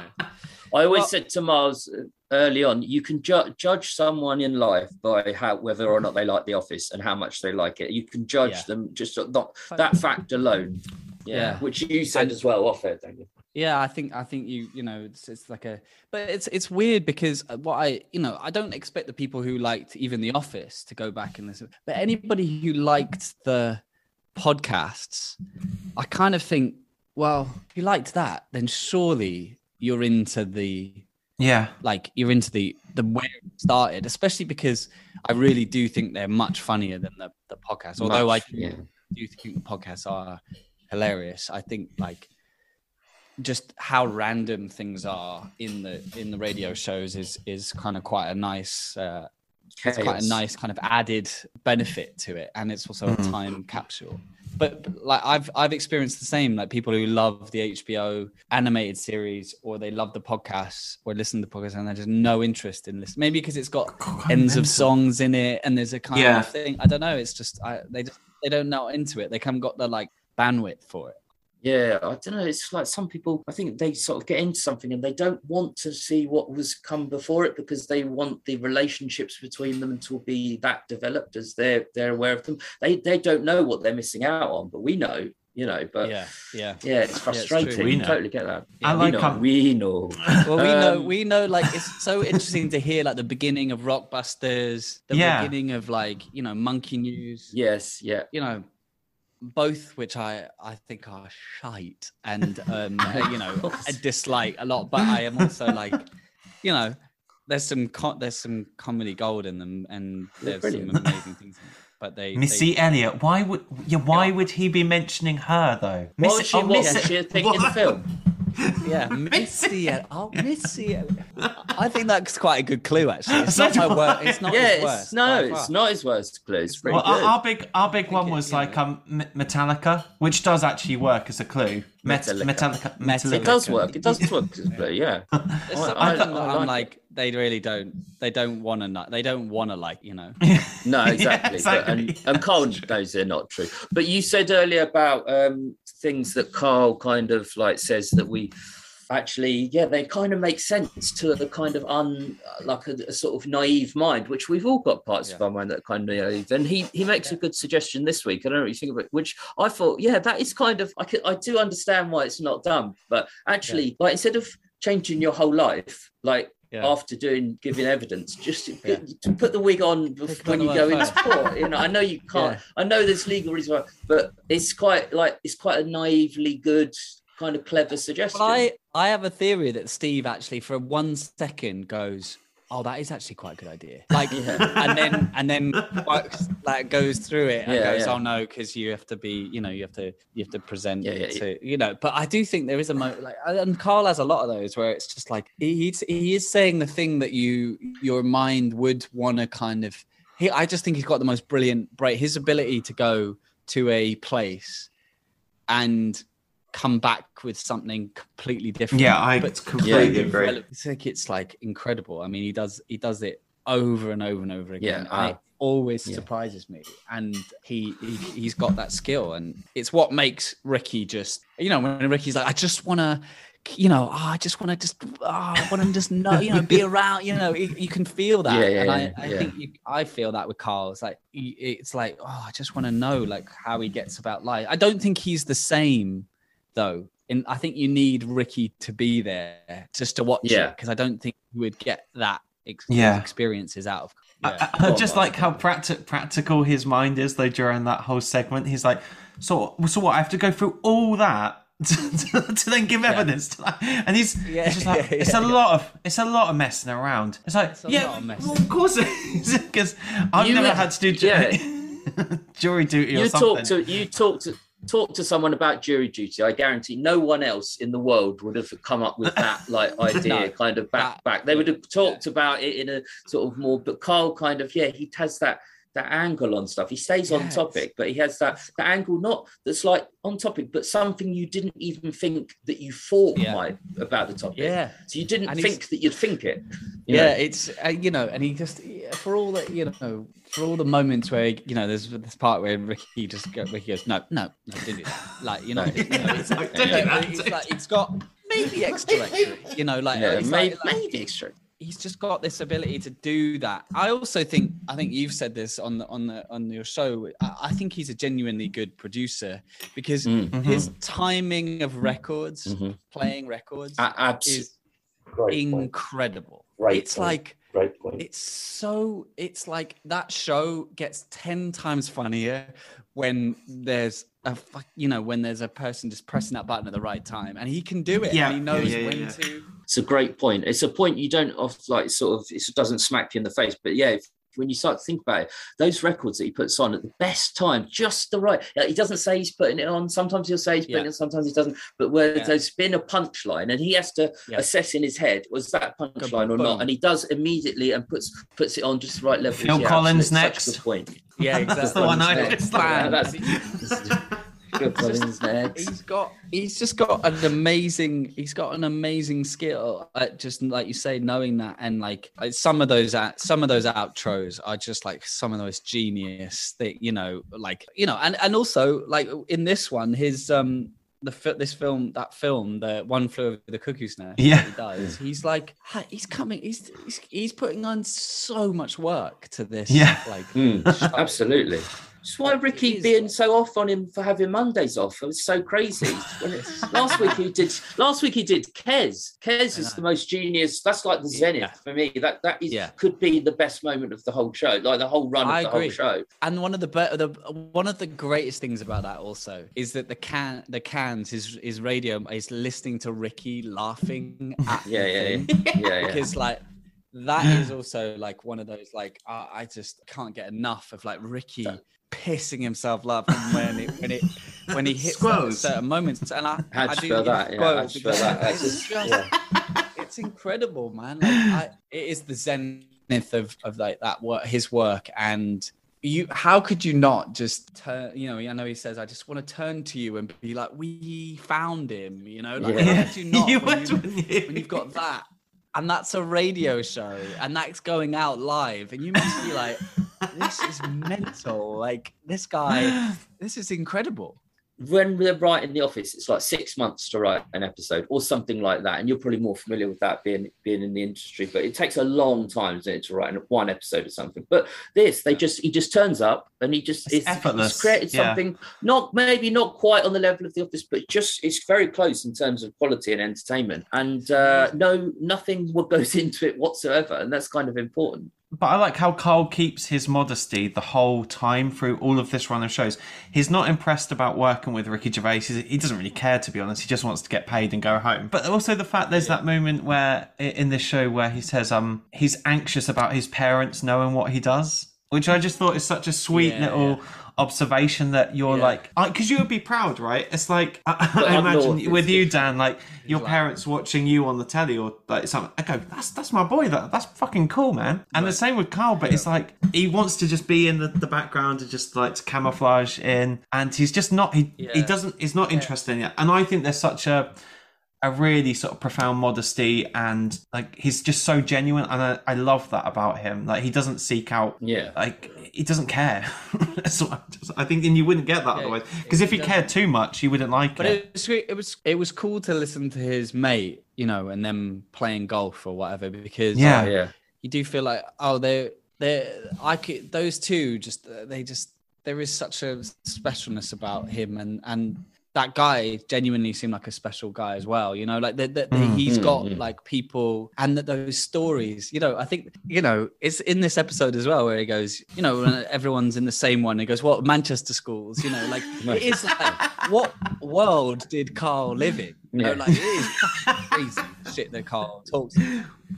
I always Well- said to Miles uh, early on, you can ju- judge someone in life by how whether or not they like The Office and how much they like it. You can judge Yeah. them just not that fact alone. Yeah, Yeah. which you said And- as well off air, Daniel. Yeah, I think I think you you know it's, it's like a but it's it's weird because uh, what I you know I don't expect the people who liked even The Office to go back and listen, but anybody who liked the podcasts, I kind of think, well, if you liked that, then surely you're into the yeah, like you're into the the way it started, especially because I really do think they're much funnier than the the podcast. Although Much, I yeah. do think the podcasts are hilarious. I think like just how random things are in the in the radio shows is is kind of quite a nice uh, it's quite a nice kind of added benefit to it, and it's also Mhm. a time capsule. But, but, like I've I've experienced the same. Like people who love the HBO animated series, or they love the podcasts, or listen to the podcast, and there's just no interest in this. Maybe because it's got ends of songs in it, and there's a kind Yeah. of thing. I don't know. It's just I, they just they don't know into it. They haven't got the like bandwidth for it. Yeah, I don't know. It's like some people, I think they sort of get into something and they don't want to see what was come before it because they want the relationships between them to be that developed as they're they're aware of them. They they don't know what they're missing out on, but we know, you know. But yeah, yeah, yeah. it's frustrating. true. We We know. totally get that. I we know. um, we know. Well, we know, Um, we know, like it's so interesting to hear like the beginning of Rockbusters, the Yeah. beginning of like you know Monkey News, Yes, yeah. you know, both which I I think are shite and um you know I dislike a lot, but I am also like, you know, there's some co- there's some comedy gold in them and They're there's some amazing things. In them. But they, Missy Elliott. Why would yeah? Why would he be mentioning her though? What Missy- was she, oh, what Missy- was she a thing in the film? They, yeah, Missy. El- Oh, Missy. El- I think that's quite a good clue. Actually, it's So not my worst. I. It's not yeah, his it's, worst. no, it's far. not his worst clue. It's pretty Well, our, good. our big our big one it, was you like know. um Metallica, which does actually work as a clue. Met- Metallica. Metallica. Metallica. it does work. It does work as. Yeah. I, I, I I'm like like, they really don't. They don't want to. They don't want to like you know. No, Yeah, exactly. exactly. But, and, and Karl knows they're not true. But you said earlier about um, things that Karl kind of like says that we actually, yeah, they kind of make sense to a kind of un, like a, a sort of naive mind, which we've all got parts of our mind that are kind of naive. And he he makes a good suggestion this week. I don't know what you think of it, which I thought, yeah, that is kind of I could, I do understand why it's not done, but actually, like instead of changing your whole life, like Yeah. after doing giving evidence, just to, Yeah. to put the wig on bef- Put when you go into court. You know, I know you can't. Yeah. I know there's legal reasons, why, but it's quite like it's quite a naively good, kind of clever suggestion. But I I have a theory that Steve actually for one second goes, "Oh, that is actually quite a good idea." Like, Yeah. and then and then works, like goes through it and Yeah, goes, yeah. "Oh no," because you have to be, you know, you have to you have to present yeah, to, you know. But I do think there is a mo like, and Karl has a lot of those where it's just like he he's, he is saying the thing that you your mind would want to kind of. He, I just think he's got the most brilliant, bright. His ability to go to a place and come back with something completely different. Yeah, I But- completely agree. I think it's like incredible. I mean, he does he does it over and over and over again. Yeah, and it uh, always yeah. surprises me. And he, he he's got that skill, and it's what makes Ricky just you know when Ricky's like, I just want to. You know, oh, I just want to just, oh, I want to just know, you know, be around. You know, you, you can feel that, Yeah, yeah, and I, I yeah. think you, I feel that with Karl. It's like, it's like, oh, I just want to know, like, how he gets about life. I don't think he's the same, though. And I think you need Ricky to be there just to watch Yeah. it because I don't think you would get that ex- Yeah. experiences out of. Yeah. I- I oh just like how practi- practical his mind is though during that whole segment. He's like, so so what? I have to go through all that to, to, to then give evidence to that, and he's, Yeah, he's just like, yeah, it's a yeah. lot of it's a lot of messing around. It's like, It's a yeah, lot of messing. well, of course it is because I've You never would- had to do ju- yeah. jury duty or you something. talk to you talk to talk to someone about jury duty i guarantee no one else in the world would have come up with that like idea No, kind of back back. They would have talked about it in a sort of more but karl kind of yeah he has that that angle on stuff he stays on topic but he has that the angle not that's like on topic but something you didn't even think that you thought Yeah. might about the topic Yeah, so you didn't And think that you'd think it you yeah, know? it's uh, you know, and he just for all that you know, for all the moments where you know, there's this part where Ricky just go, Ricky goes, no, no, no, do that. Like you know, you know, it's, Like, don't do you know, that. it's like it's got maybe extra, extra, you know, like yeah, maybe, like- maybe extra he's just got this ability to do that. I also think I think you've said this on the on the on your show. I, I think he's a genuinely good producer because Mm. Mhm. his timing of records, Mhm. playing records, A- abs- is great incredible. Great it's point. like great point it's so it's like that show gets 10 times funnier when there's a you know when there's a person just pressing that button at the right time and he can do it Yeah, and he knows yeah, yeah, when yeah. to it's a great point. It's a point you don't off like sort of it doesn't smack you in the face, but yeah, if, when you start to think about it, those records that he puts on at the best time, just the right. yeah, He doesn't say he's putting it on. Sometimes he'll say he's putting Yeah. it. Sometimes he doesn't. But where Yeah. there's been a punchline, and he has to Yeah. assess in his head was that punchline or not, and he does immediately and puts puts it on just the right level. Phil Yeah, Collins next. Such a good point. yeah exactly That's the one I Yeah, just that's- Phil next. he's got he's just got an amazing he's got an amazing skill at just like you say knowing that and like like, some of those at some of those outros are just like some of those genius that you know like you know and and also like in this one his um the fi- this film that film the one flew over the cuckoo's nest Yeah. he does he's like he's coming he's, he's he's putting on so much work to this Yeah. like Mm, absolutely. That's why Ricky is- being so off on him for having Mondays off. It was so crazy. Last week he did. Last week he did Kes. Kes is the most genius. That's like the zenith Yeah. for me. That that is Yeah. could be the best moment of the whole show. Like the whole run of the agree. whole show. And one of the, be- the one of the greatest things about that also is that the can the cans his his radio is listening to Ricky laughing at Yeah, yeah, yeah, yeah. yeah. because like that is also like one of those like uh, I just can't get enough of like Ricky pissing himself laughing when it when it when he hits that at Squirrels. certain moments and I, How'd I do spell that? Yeah, how'd spell that? It's just- just yeah. it's incredible, man. Like, I, it is the zenith of of like that work, his work, and you. How could you not just turn? You know, I know he says, "I just want to turn to you and be like, we found him." You know, like Yeah. how could you not You when, you, wouldn't you? when you've got that, and that's a radio show, and that's going out live, and you must be like, "This is mental." Like this guy, this is incredible. when they're writing the office, it's like six months to write an episode or something like that. And you're probably more familiar with that being being in the industry, but it takes a long time it, to write one episode or something. But this, they just he just turns up and he just It's it's, effortless, He's created yeah. something not maybe not quite on the level of the office, but just it's very close in terms of quality and entertainment. And uh, no, nothing what goes into it whatsoever, and that's kind of important. But I like how Karl keeps his modesty the whole time through all of this run of shows. He's not impressed about working with Ricky Gervais. He's- He doesn't really care, to be honest. He just wants to get paid and go home. But also the fact there's that moment where in this show where he says um he's anxious about his parents knowing what he does. which I just thought is such a sweet Yeah, little yeah. Observation that you're Yeah. like, because you would be proud, right? It's like I, I imagine not. with you, Dan, like your like- parents watching you on the telly or like something. I go, that's that's my boy. That that's fucking cool, man. And the same with Karl, but it's like he wants to just be in the, the background and just like to camouflage in, and he's just not. He he doesn't. He's not interested in it. And I think there's such a a really sort of profound modesty and like he's just so genuine and I, I love that about him like he doesn't seek out Yeah. like he doesn't care That's what I, think and you wouldn't get that Yeah, otherwise because if he he cared too much you wouldn't like But it it was it was it was cool to listen to his mate, you know, and them playing golf or whatever because Yeah. Yeah. you do feel like oh they they I could those two just uh, they just there is such a specialness about him and and that guy genuinely seemed like a special guy as well you know like that that Mm. he's got Mm, mm. like people and that those stories you know I think you know it's in this episode as well where he goes you know when everyone's in the same one he goes what Manchester schools you know like it is like what world did Karl live in you know Yeah. like it is crazy shit that Karl talks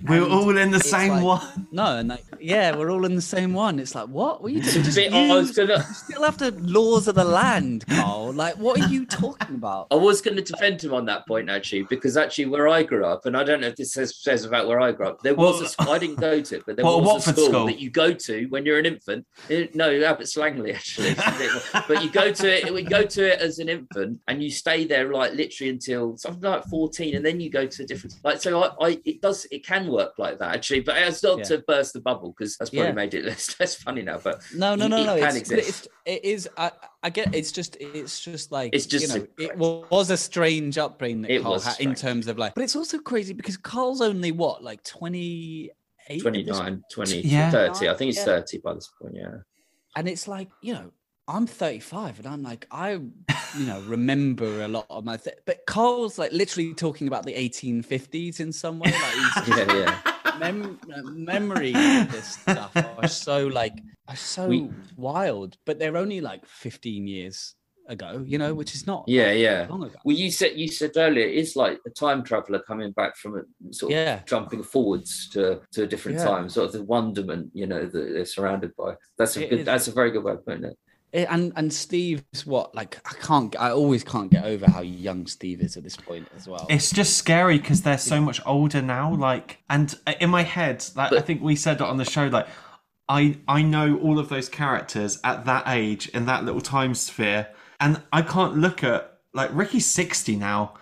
we're and all in the same like- one no, and like, yeah, we're all in the same one. It's like, what? What are you doing? It's Just bit, I was gonna, you still have to laws of the land, Karl. Like, what are you talking about? I was going to defend him on that point actually, because actually where I grew up, and I don't know if this says, says about where I grew up, there was Well, a school, I didn't go to but there Well, was Watford a school, school. that you go to when you're an infant. Eh, No, Abbots Langley actually, but you go to it, we go to it as an infant, and you stay there like literally until something like 14, and then you go to a different. Like so, I, I it does it can work like that actually, but it's not Yeah. to burst the bubble because that's probably Yeah. made it less less funny now. But No, no, it- no, it no. can It's, exist. it's, it is. I, I get. It's just. It's just like. It's just You know, a- it was a strange upbringing that It Karl was had in terms of like. But it's also crazy because Karl's only what, like twenty eight. 29, 20, Yeah. 30. I think he's Yeah. 30 by this point. Yeah. and it's like you know i'm 35 and i'm like i you know remember a lot of my th- but karl's like literally talking about the 1850s in some way like he's Yeah, yeah. mem- memory of this stuff are so like are so We- wild but they're only like 15 years ago you know which is not Yeah, yeah. long ago Well, you said you said earlier it's like a time traveler coming back from a sort of yeah jumping forwards to to a different Yeah. time, sort of the wonderment you know that they're surrounded by. That's a It good. is. That's a very good way of putting it. And and steve's what like i can't i always can't get over how young steve is at this point as well. It's just scary because they're so much older now like and uh, in my head like i think we said it on the show like i i know all of those characters at that age in that little time sphere and i can't look at like ricky's 60 now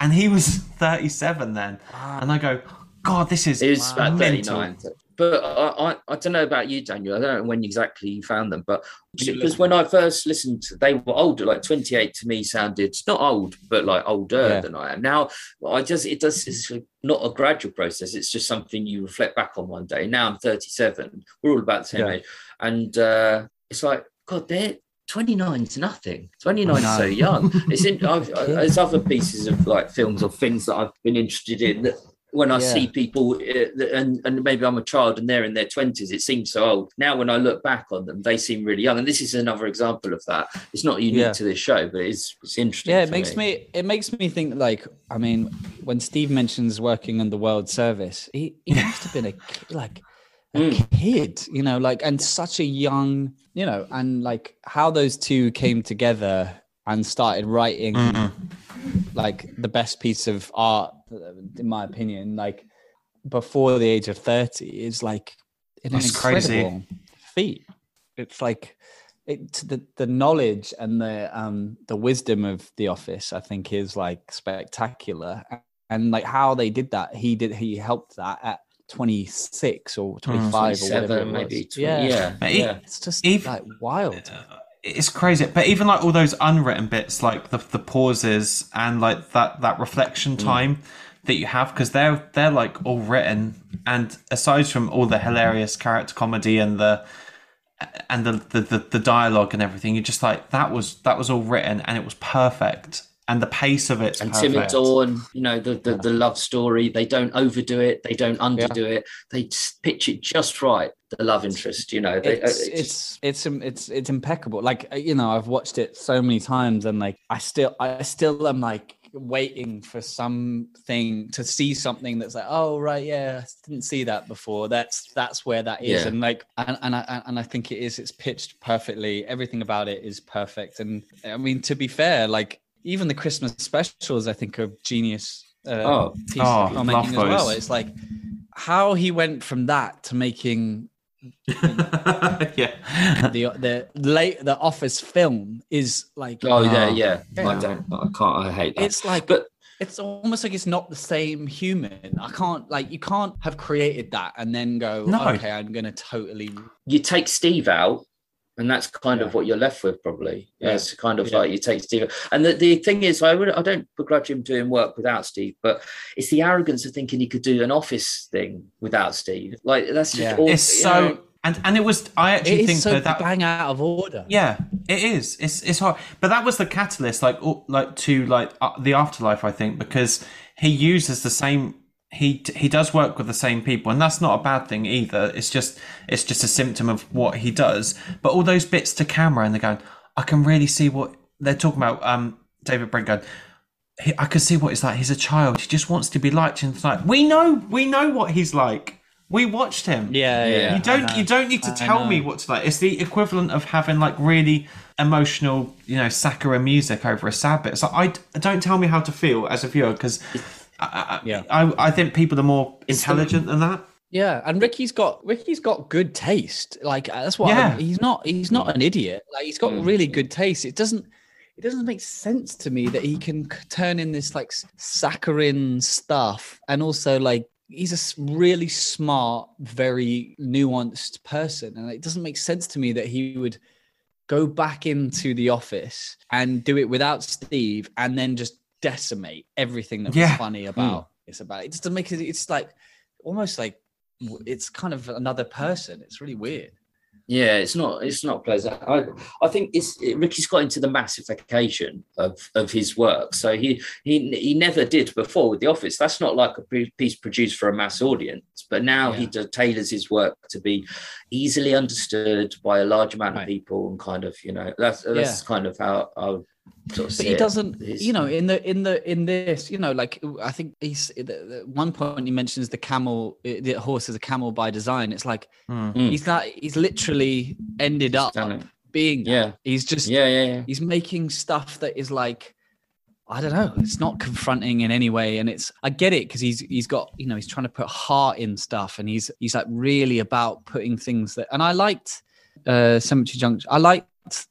and he was 37 then and i go god this is It was about mental. 39. But I, I, I don't know about you, Daniel. I don't know when exactly you found them, but because when I first listened, to, they were older. Like 28 to me sounded not old, but like older Yeah. than I am now. I just it does. It's not a gradual process. It's just something you reflect back on one day. Now I'm 37. We're all about the same Yeah. age, and uh, it's like God, they're 29 is nothing. 29 is so young. It's in. I've, there's other pieces of like films or things that I've been interested in that when I Yeah. see people uh, and and maybe I'm a child and they're in their 20s, it seems so old. Now when I look back on them, they seem really young. And this is another example of that. It's not unique Yeah. to this show, but it's it's interesting. yeah it makes me. it makes me think like i mean when steve mentions working on the world service he, he must have been a like a Mm. kid you know like and such a young you know and like how those two came together and started writing Mm-mm. like the best piece of art in my opinion like before the age of 30 is like an That's crazy. incredible feat it's like it the, the knowledge and the um the wisdom of the office i think is like spectacular and like how they did that he did he helped that at 26 or 25 or whatever maybe. 20, yeah. yeah. Yeah. it's just like wild it's crazy. But even like all those unwritten bits like the, the pauses and like that that reflection Mm. time that you have because they're they're like all written. And aside from all the hilarious character comedy and the and the the, the, the dialogue and everything you're just like that was that was all written and it was perfect and the pace of it. And Tim and Dawn, you know, the, the, the love story, they don't overdo it, they don't underdo it, they pitch it just right. The love interest, you know, they, uh, it's, just- it's it's it's it's impeccable like uh, you know i've watched it so many times and like i still i still am like waiting for something to see something that's like, oh right, yeah, I didn't see that before. That's that's where that is, Yeah. and like, and and I and I think it is. It's pitched perfectly. Everything about it is perfect, and I mean, to be fair, like even the Christmas specials, I think are genius. Uh, Oh. pieces Oh, of filmmaking as well. It's like how he went from that to making yeah. the the late the office film is like Oh yeah, Oh. yeah. I don't. I can't. I hate that. it's like but it's almost like it's not the same human. I can't like you can't have created that and then go, No. okay, I'm gonna totally you take Steve out, and that's kind of what you're left with, probably. Yeah, Yeah. it's kind of Yeah. like you take Steve. And the, the thing is, I would I don't begrudge him doing work without Steve, but it's the arrogance of thinking he could do an office thing without Steve. Like that's just Yeah. all. It's so know, and and it was I it actually is think so that, that bang out of order. Yeah, it is. It's it's hard, but that was the catalyst, like like to like uh, the afterlife. I think because he uses the same. He he does work with the same people, and that's not a bad thing either. It's just it's just a symptom of what he does. But all those bits to camera, and they're going, I can really see what they're talking about. Um, David Brent going. He, I can see what he's like. He's a child. He just wants to be liked. And it's like we know, we know what he's like. We watched him. Yeah, yeah. Yeah. You don't. You don't need to I tell me know. what to like. It's the equivalent of having like really emotional, you know, saccharine music over a sad bit. So I don't tell me how to feel as a viewer because I, I, Yeah. I, I think people are more intelligent than that. Yeah, and Ricky's got Ricky's got good taste. Like uh, that's what Yeah. I- he's not. He's not an idiot. Like he's got Mm. really good taste. It doesn't. It doesn't make sense to me that he can turn in this like saccharine stuff, and also like he's a really smart, very nuanced person, and it doesn't make sense to me that he would go back into the office and do it without Steve, and then just decimate everything that was Yeah. funny mm. about it's about. It just doesn't make it. It's like almost like it's kind of another person. It's really weird. Yeah, it's not. It's not pleasant. I, I think it's Ricky's got into the massification of of his work. So he he he never did before with The Office. That's not like a piece produced for a mass audience. But now he Yeah. do, tailors his work to be easily understood by a large amount of people, and kind of you know that's that's kind of how I would sort of But he doesn't, It's- you know, in the in the in this, you know, like I think he's at one point he mentions the camel, uh, the horse is a camel by design. It's like Mm. He's not. He's literally ended up done it. being. that. Yeah. he's just Yeah, yeah, yeah. he's making stuff that is like I don't know. It's not confronting in any way, and it's I get it because he's he's got you know he's trying to put heart in stuff, and he's he's like really about putting things that. And I liked uh Cemetery Junction. I liked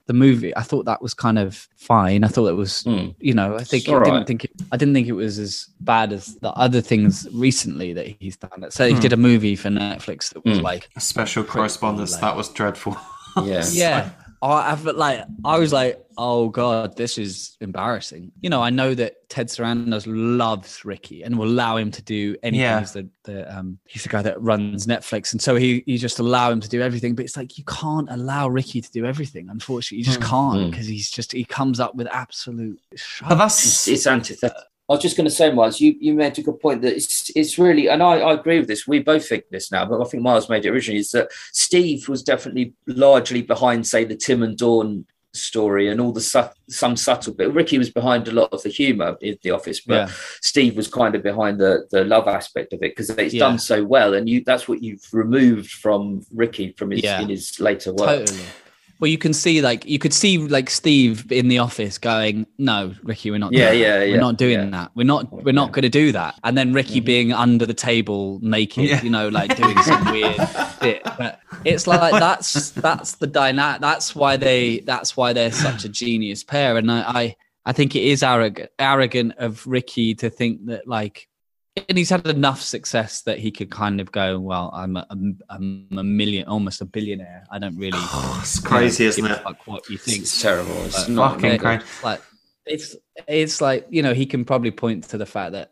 the movie. I thought that was kind of fine. I thought it was Hmm. you know I think It's I didn't right. think it, I didn't think it was as bad as the other things recently that he's done. So he Hmm. did a movie for Netflix that was Hmm. like A Special Correspondents. like- That was dreadful. Yeah. yeah. I, I've like I was like, oh god, this is embarrassing. You know, I know that Ted Sarandos loves Ricky and will allow him to do anything. Yeah. He's the, the um he's the guy that runs Netflix, and so he you just allow him to do everything. But it's like you can't allow Ricky to do everything. Unfortunately, you just can't Mm. because he's just he comes up with absolute. But shite. it's, that's it's antithetic. I was just going to say, Miles, you, you made a good point that it's it's really, and I, I agree with this. We both think this now, but I think Miles made it originally. Is that Steve was definitely largely behind, say, the Tim and Dawn story and all the su- some subtle bit. Ricky was behind a lot of the humour in the office, but Yeah. Steve was kind of behind the the love aspect of it because it's Yeah. done so well, and you that's what you've removed from Ricky from his Yeah. in his later work. Totally. Well, you can see like you could see like Steve in the office going, "No, Ricky, we're not. Yeah, doing yeah, that. yeah, We're not doing yeah. that. We're not. We're not going to do that." And then Ricky Mhm. being under the table naked, you know, like doing some weird bit. But it's like that's that's the dynamic. That's why they. That's why they're such a genius pair. And I, I, I think it is arrogant, arrogant of Ricky to think that like. And he's had enough success that he could kind of go, well, I'm a, I'm, I'm a million, almost a billionaire. I don't really Oh, it's crazy, know, isn't it? fuck what you think. It's terrible. It's But not fucking crazy. like it's it's like you know he can probably point to the fact that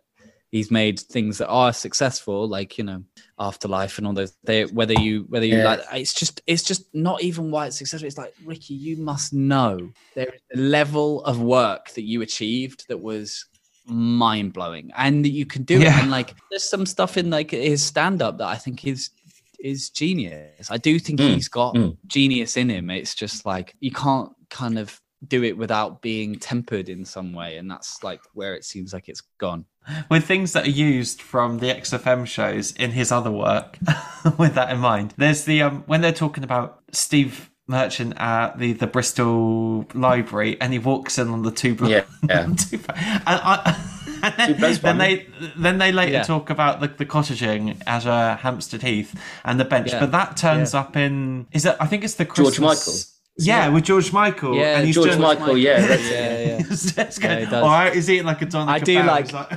he's made things that are successful, like you know Afterlife and all those. They whether you whether you Yeah. like it's just it's just not even why it's successful. It's like Ricky, you must know there is a level of work that you achieved that was mind blowing, and that you can do it. And like there's some stuff in like his stand up that I think is is genius. I do think Mm, he's got mm. genius in him. It's just like you can't kind of do it without being tempered in some way, and that's like where it seems like it's gone. with things that are used from the XFM shows in his other work. with that in mind, there's the um when they're talking about Steve Merchant at the the Bristol Library, and he walks in on the two Yeah, yeah. two and I. And then, then they then they later Yeah. talk about the, the cottaging at uh, Hampstead Heath and the bench, Yeah. but that turns up in is that I think it's the Christmas, George Michael. Yeah, with George Michael. Yeah, and he's George doing- Michael, yeah, that's yeah, yeah. It's going, he. All right, is eating like a Don. I do like- like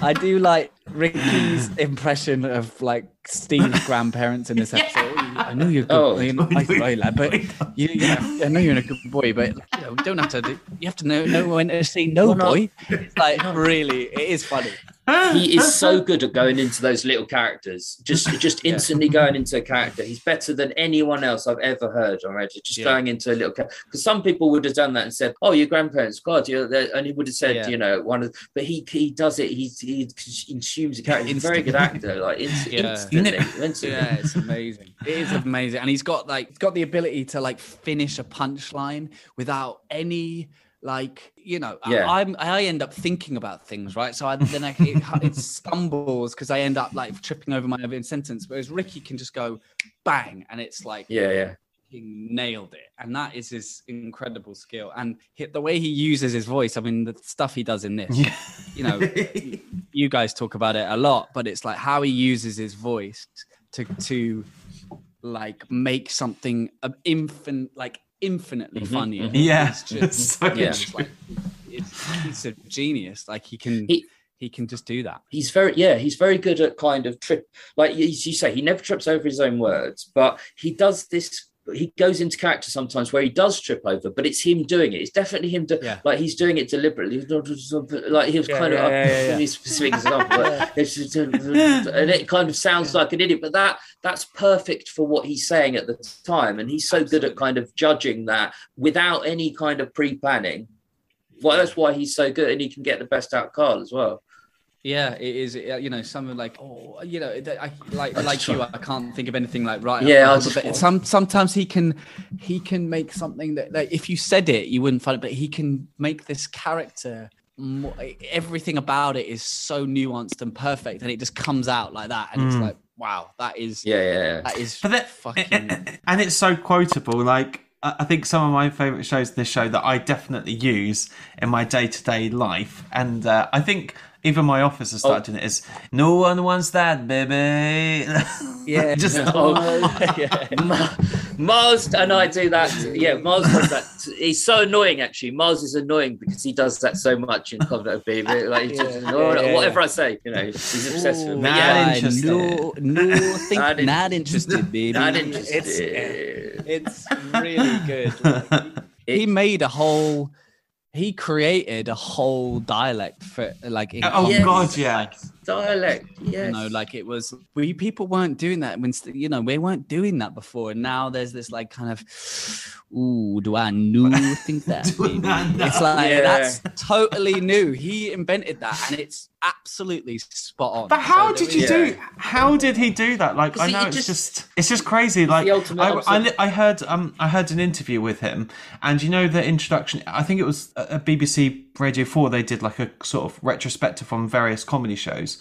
I do like Ricky's impression of like Steve's grandparents in this episode. I know you're good. Oh. you're not a nice boy, lad, but you, you know, I know you're a good boy, but you know, don't have to. Do, you have to know know when to say no, Well, no. boy. It's like really, it is funny. He is so good at going into those little characters, just just instantly going into a character. He's better than anyone else I've ever heard on Reddit. Just Yeah. going into a little character because some people would have done that and said, "Oh, your grandparents, God," you know, and he would have said, Yeah. you know, one of. But he he does it. He he consumes a character. He's a very good actor. Like inst- Yeah. instantly, instantly. Yeah, it's amazing. It is amazing, and he's got like he's got the ability to like finish a punchline without any like you know. I- Yeah. I'm I end up thinking about things right, so I, then I, it, it stumbles because I end up like tripping over my own sentence. Whereas Ricky can just go bang, and it's like Yeah, yeah. he nailed it, and that is his incredible skill. And he, the way he uses his voice, I mean, the stuff he does in this, you know, you guys talk about it a lot, but it's like how he uses his voice to to like make something uh, infin like infinitely Mhm, funny. mhm. Yeah, it's it's just so Yeah. it's like it's, he's a genius. Like he can He- he can just do that. he's very yeah he's very good at kind of trip like you, you say he never trips over his own words but he does this he goes into character sometimes where he does trip over but it's him doing it. It's definitely him do, Yeah. like he's doing it deliberately. He's not just- like he was Yeah, kind yeah, of yeah, yeah, specific example but it's just, and it kind of sounds like an idiot but that that's perfect for what he's saying at the time. And he's so good at kind of judging that without any kind of pre-planning. Well that's why he's so good and he can get the best out of Karl as well Yeah, it is. uh, You know, some are like, oh, you know, I, like I like just you. I can't think of anything like right. Yeah, I off just top of it. want- some sometimes he can he can make something that like if you said it, you wouldn't find it, but he can make this character. More, everything about it is so nuanced and perfect, and it just comes out like that, and it's Mm. like, wow, that is yeah yeah, yeah. that is But that, fucking. and it's so quotable. Like I I think some of my favorite shows, this show that I definitely use in my day to day life, and uh, I think even my office has started oh. doing it. Is no one wants that, baby? Yeah, just Oh. yeah. Ma- Mars and I do that. Yeah, Mars does that. He's so annoying. Actually, Mars is annoying because he does that so much in Covenant of Being. Like, he's just, Yeah, "Oh, yeah, whatever yeah. I say, you know, he's obsessed with. me. Ooh, Not yeah, interested. No, no, think Not not, in- interested, baby. not It's, interested. it's really good. Like, he, he made a whole. He created a whole dialect for like. Oh, comedy. God, yeah. Dialect. Yes. You know, like it was. We people weren't doing that when you know we weren't doing that before, and now there's this like kind of. Ooh, do I new think that? Do baby? I know? It's like Yeah. that's totally new. He invented that, and it's absolutely spot on. But how So did you is- do? How did he do that? Like, I know it's just- just, it's just crazy. Like, I, I, I heard, um, I heard an interview with him, and you know the introduction. I think it was a a BBC Radio Four. They did like a sort of retrospective on various comedy shows,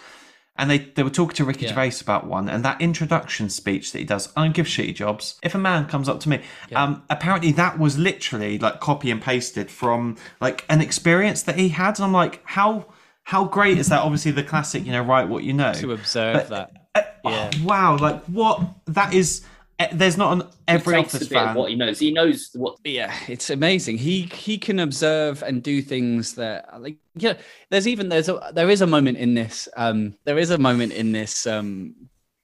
and they they were talking to Ricky Yeah. Gervais about one, and that introduction speech that he does. I don't give shitty jobs. If a man comes up to me, um, apparently that was literally like copy and pasted from like an experience that he had, and I'm like, how. How great is that? Obviously, the classic, you know, write what you know. to observe But- that. Uh, Yeah. oh, wow, like what? That is. Eh, There's not an every he takes office a bit of what he knows. He knows what. yeah it's amazing he he can observe and do things that like yeah there's even there's a there is a moment in this um there is a moment in this um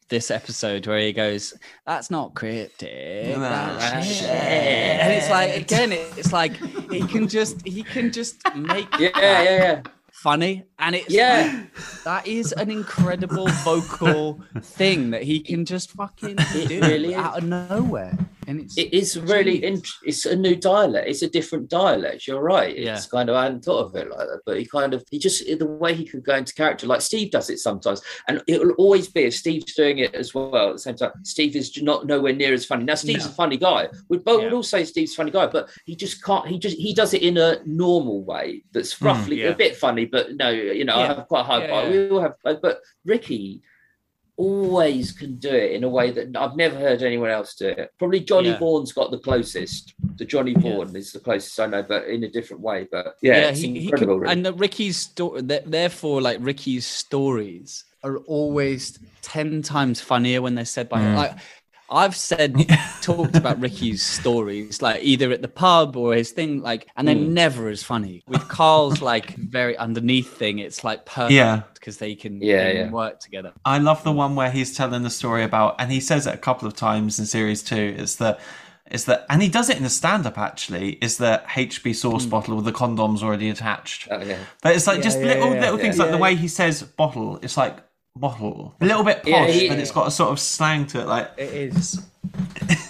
this episode where he goes that's not cryptic that's shit." shit. and it's like again it's like he can just he can just make Yeah, yeah, yeah. funny and it's Yeah. like, that is an incredible vocal thing that he can just fucking It do really is. out of nowhere and it's It is really Jeez. int- it's a new dialect. It's a different dialect. You're right. Yeah. It's kind of I hadn't thought of it like that, but he kind of he just the way he could go into character, like Steve does it sometimes, and it will always be if Steve's doing it as well at the same time. Steve is not nowhere near as funny. Now Steve's No. a funny guy. We both Yeah. would all say Steve's a funny guy, but he just can't. He just he does it in a normal way that's mm, roughly yeah. a bit funny, but no, you know, I have quite a high Yeah, bar. yeah. We all have, but Ricky always can do it in a way that I've never heard anyone else do it. Probably Johnny Yeah. Vaughan's got the closest. The Johnny Yeah. Vaughan is the closest I know, but in a different way. But yeah, it's he, he incredible. really. and the Ricky's story, therefore, like Ricky's stories are always ten times funnier when they're said by him. Mm. Like I've said, talked about Ricky's stories, like either at the pub or his thing, like, and they're Mm. never as funny. With Karl's like very underneath thing, it's like perfect Yeah. because they can, Yeah, they can yeah. work together. I love the one where he's telling the story about, and he says it a couple of times in series two. Is that, is that, and he does it in the stand-up actually. Is the HP sauce bottle with the condoms already attached? Oh, yeah. But it's like Yeah, just yeah, little yeah, little things yeah. like the Yeah, way he says bottle. It's like bottle, a little bit posh, Yeah, he- but it's got a sort of slang to it. Like It is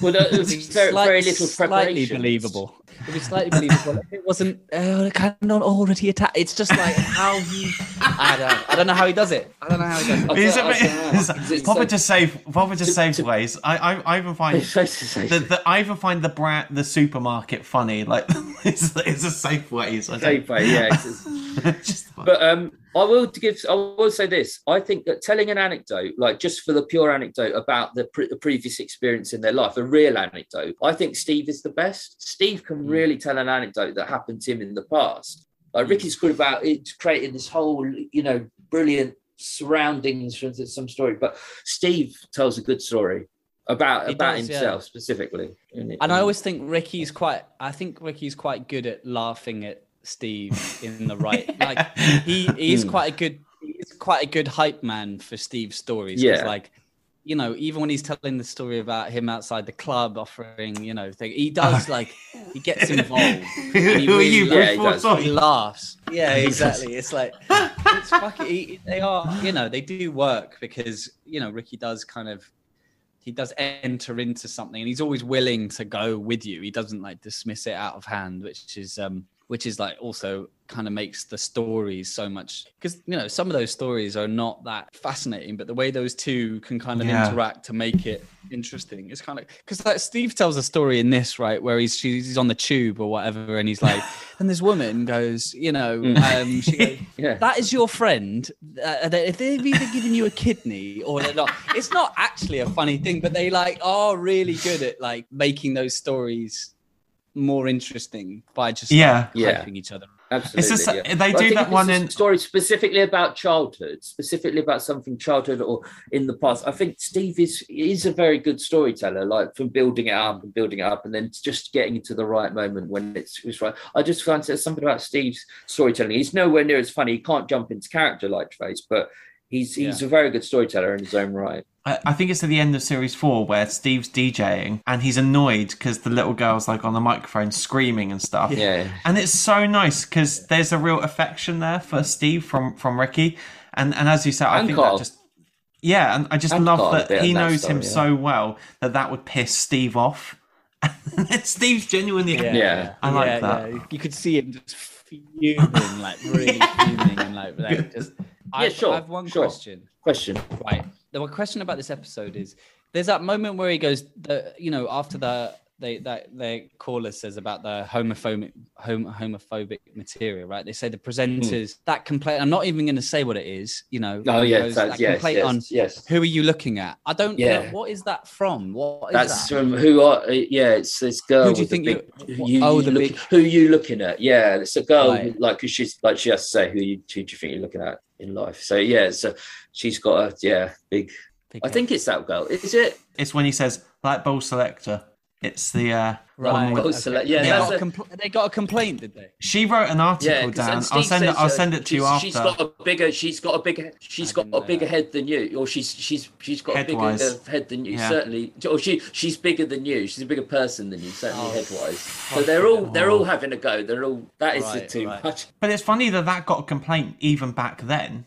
Well, there was very, Slight- very little slightly preparation. believable. It was slightly believable. If it wasn't uh, kind of not already attached. It's just like how he. I don't. I don't know how he does it. I don't know how he does it. I He's don't- a I bit- don't know. it's proper So- to save, proper to to- save to- ways. I, I, I even find It's supposed to say the, the, I even find the brand, the supermarket funny. Like it's, it's a safe ways. Safe way, yeah. it's- just, But um, I will give. I will say this. I think that telling an anecdote, like just for the pure anecdote about the, pre- the previous experience in their life, a real anecdote, I think Steve is the best. Steve can Mm. really tell an anecdote that happened to him in the past. Like Ricky's good about it, creating this whole, you know, brilliant surroundings for some story, but Steve tells a good story about He about does, yeah. himself specifically. And, And I always think Ricky's quite. I think Ricky's quite good at laughing at Steve in the right. Like he he's Hmm. quite a good. He's quite a good hype man for Steve's stories. Yeah. Like. You know, even when he's telling the story about him outside the club offering, you know, thing, he does like he gets involved. who, he really you? Yeah, he. He laughs. Yeah, exactly. It's like it's fucking. he- They are, you know, they do work because you know Ricky does kind of he does enter into something, and he's always willing to go with you. He doesn't like dismiss it out of hand, which is um which is like also kind of makes the stories so much because you know some of those stories are not that fascinating but the way those two can kind of Yeah. interact to make it interesting it's kind of because like steve tells a story in this right where he's she's he's on the tube or whatever and he's like and this woman goes you know um she goes yeah. that is your friend. Uh, they- if they've either given you a kidney or they're not, it's not actually a funny thing, but they like are really good at like making those stories more interesting by just like, Yeah. Yeah. each other. Absolutely. It's just- yeah. Uh, they But do think that one in- story specifically about childhood, specifically about something childhood or in the past. I think Steve is is a very good storyteller, like from building it up and building it up, and then just getting into the right moment when it's, it's right. I just find there's something about Steve's storytelling. He's nowhere near as funny. He can't jump into character like Face, but he's he's a very good storyteller in his own right. I, I think it's at the end of series four where Steve's DJing and he's annoyed because the little girl's like on the microphone screaming and stuff. Yeah. And it's so nice because there's a real affection there for Steve from from Ricky, and and as you said, I And think Karl. that just yeah, and I just And love Karl that he in that knows him story, so well that that would piss Steve off. Steve's genuinely Yeah. I like that. yeah. You could see him just fuming, like really fuming, and like, like just. I, sure, I have one sure. question. Question. Right. The one question about this episode is there's that moment where he goes, the you know, after the they that their caller says about the homophobic hom- homophobic material, right? They say the presenters hmm. that complaint. I'm not even going to say what it is. You know. Oh yeah, that yes, complaint yes, on yes. who are you looking at? I don't. Yeah. know. What is that from? What is That's that? from who are uh, yeah, it's this girl. Who do you think big, you- who oh, you the look- big- who you looking at? Yeah, it's a girl Right. like she's like she has to say who you who do you think you're looking at in life. So yeah, so she's got a yeah big. Big I think it's that girl. Is it? It's when he says light bulb selector. It's the uh, one Right. with Oh, select- yeah, they, got a a- compl- they got a complaint, did they? She wrote an article Yeah, 'cause- down. I'll send it. I'll uh, send it to you after. She's got a bigger. She's got a bigger. She's I got a bigger that. head than you, or she's she's she's got a bigger Head-wise. head than you. Yeah. Certainly, or she she's bigger than you. She's a bigger person than you. Certainly, Oh, head wise. So they're all they're all having a go. They're all that is Right, too right. much. But it's funny that that got a complaint even back then.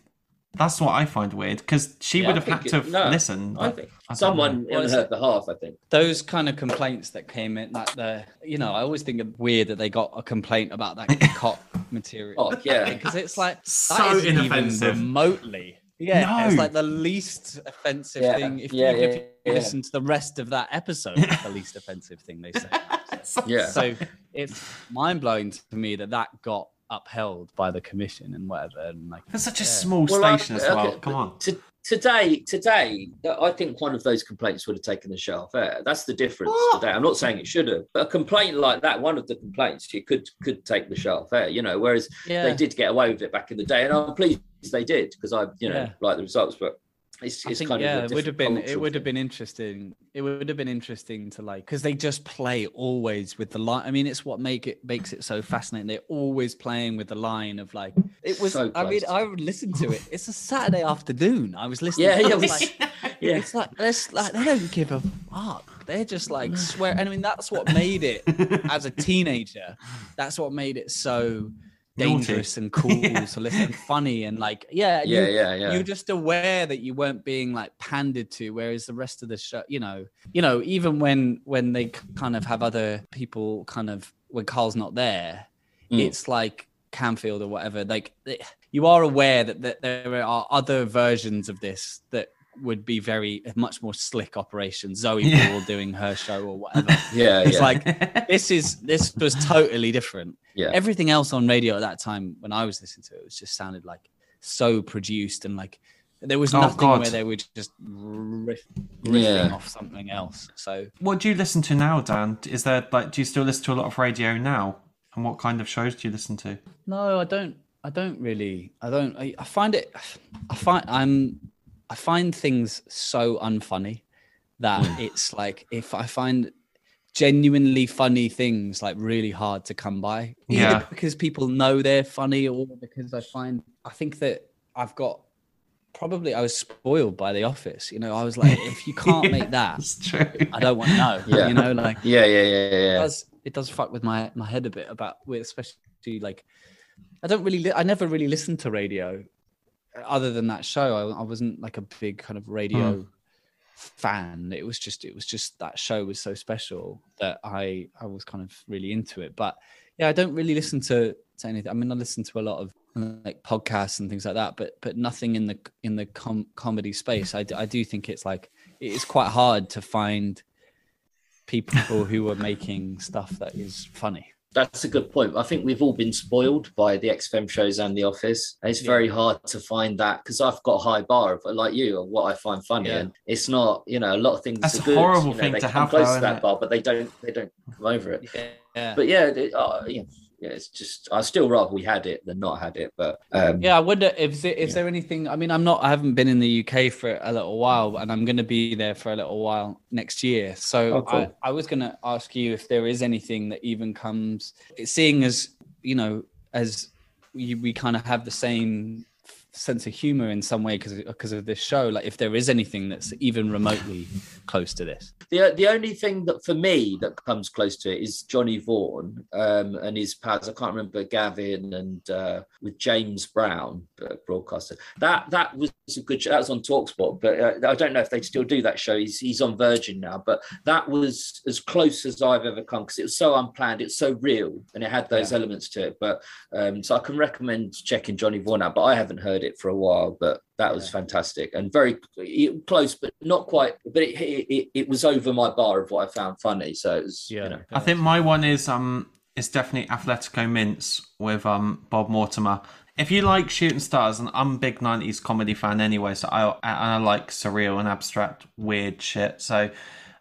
That's what I find weird because she Yeah, would have had to it- have no, listened. I think I someone know. Well, on it's her behalf. I think. those kind of complaints that came in like the you know i always think it's weird that they got a complaint about that cock material Oh yeah. because it's like So isn't even inoffensive. remotely yeah No. it's like the least offensive Yeah, thing if, yeah, even if you yeah. listen to the rest of that episode the least offensive thing they say Yeah. so it's mind-blowing to me that that got upheld by the commission and whatever and like For such a Yeah. small Well, I- station as well. okay, Come on. To, today, today, I think one of those complaints would have taken the show off air. That's the difference What? today. I'm not saying it should have, but a complaint like that, one of the complaints, you could could take the show off air. You know, whereas yeah they did get away with it back in the day, and I'm pleased they did because I, you know, Yeah. like the results. But it's, I it's think kind yeah, of it would have been it would have been interesting. It would have been interesting to like because they just play always with the line. I mean, it's what make it makes it so fascinating. They're always playing with the line of like it was. So I mean. I would listen to it. It's a Saturday afternoon. I was listening. Yeah, to it, yeah, I was like, yeah. it's like it's like they don't give a fuck. They're just like swear. And I mean, that's what made it as a teenager. That's what made it so Naughty. dangerous and cool to listen, funny and like yeah, you- Yeah, yeah, yeah. you're just aware that you weren't being like pandered to whereas the rest of the show you know you know even when when they kind of have other people kind of when karl's not there Mm. it's like Camfield or whatever like you are aware that, that there are other versions of this that would be very much more slick operations zoe Yeah. Ball doing her show or whatever yeah, it's yeah, like this is this was totally different yeah. everything else on radio at that time when I was listening to it, it was just sounded like so produced and like there was Oh, nothing God. where they were just riff, riffing Yeah. off something else. So What do you listen to now, Dan? Is there like do you still listen to a lot of radio now? And what kind of shows do you listen to? no, I don't. I don't really. I don't. I, I find it. I find I'm. I find things so unfunny that hmm. it's like if I find genuinely funny things like really hard to come by either Yeah. because people know they're funny or because i find i think that i've got probably i was spoiled by the office you know i was like if you can't make that i don't want to know Yeah. you know like yeah, yeah, yeah, it yeah. does it does fuck with my my head a bit about with especially like i don't really li- i never really listened to radio other than that show i, I wasn't like a big kind of radio hmm. fan. It was just it was just that show was so special that i i was kind of really into it. But yeah i don't really listen to to anything. I mean i listen to a lot of like podcasts and things like that but but nothing in the in the com- comedy space. I, d- I do think it's like it is quite hard to find people who are making stuff that is funny That's a good point. I think we've all been spoiled by the XFM shows and The Office. And it's Yeah. very hard to find that because I've got a high bar of like you of what I find funny, Yeah. and it's not. You know, a lot of things. That's are a horrible you know, thing they to come have, close though, to that it? bar, but they don't. They don't come over it. yeah But yeah, it, uh, yeah, yeah, it's just. I still rather we had it than not had it. But um, Yeah, I wonder if there, if there anything. I mean, I'm not. I haven't been in the UK for a little while, and I'm going to be there for a little while next year. So Oh, cool. I, I was going to ask you if there is anything that even comes, seeing as you know, as we, we kind of have the same sense of humor in some way because because of this show. Like, if there is anything that's even remotely close to this. the the only thing that for me that comes close to it is Johnny Vaughan um, and his pals. I can't remember Gavin and uh, with James Brown, broadcaster. That that was a good show. That was on Talksport, but uh, I don't know if they still do that show. He's he's on Virgin now, but that was as close as I've ever come because it was so unplanned. It's so real and it had those Yeah. elements to it. But um, so I can recommend checking Johnny Vaughan out. But I haven't heard it for a while. But that was Yeah. fantastic and very close, but not quite. But it, it, it, it was over my bar of what I found funny. So it was, you know, I think my one is um it's definitely Athletico Mince with um Bob Mortimer. If you like shooting stars, and I'm a big '90s comedy fan anyway, so I and I like surreal and abstract weird shit. So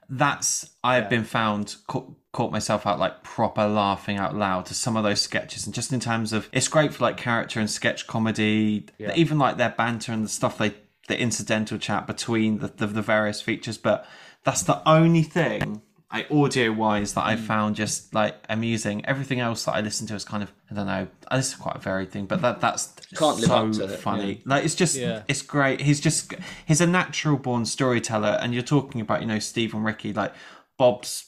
that's I've been found caught, caught myself out like proper laughing out loud to some of those sketches, and just in terms of it's great for like character and sketch comedy, even like their banter and the stuff they the incidental chat between the the, the various features. But that's the only thing like audio wise that I mm. found just like amusing. Everything else that I listen to is kind of I don't know. This is quite a varied thing, but that that's Can't live so up to it, funny. Like it's just Yeah. it's great. He's just he's a natural born storyteller, and you're talking about you know Steve and Ricky. Like Bob's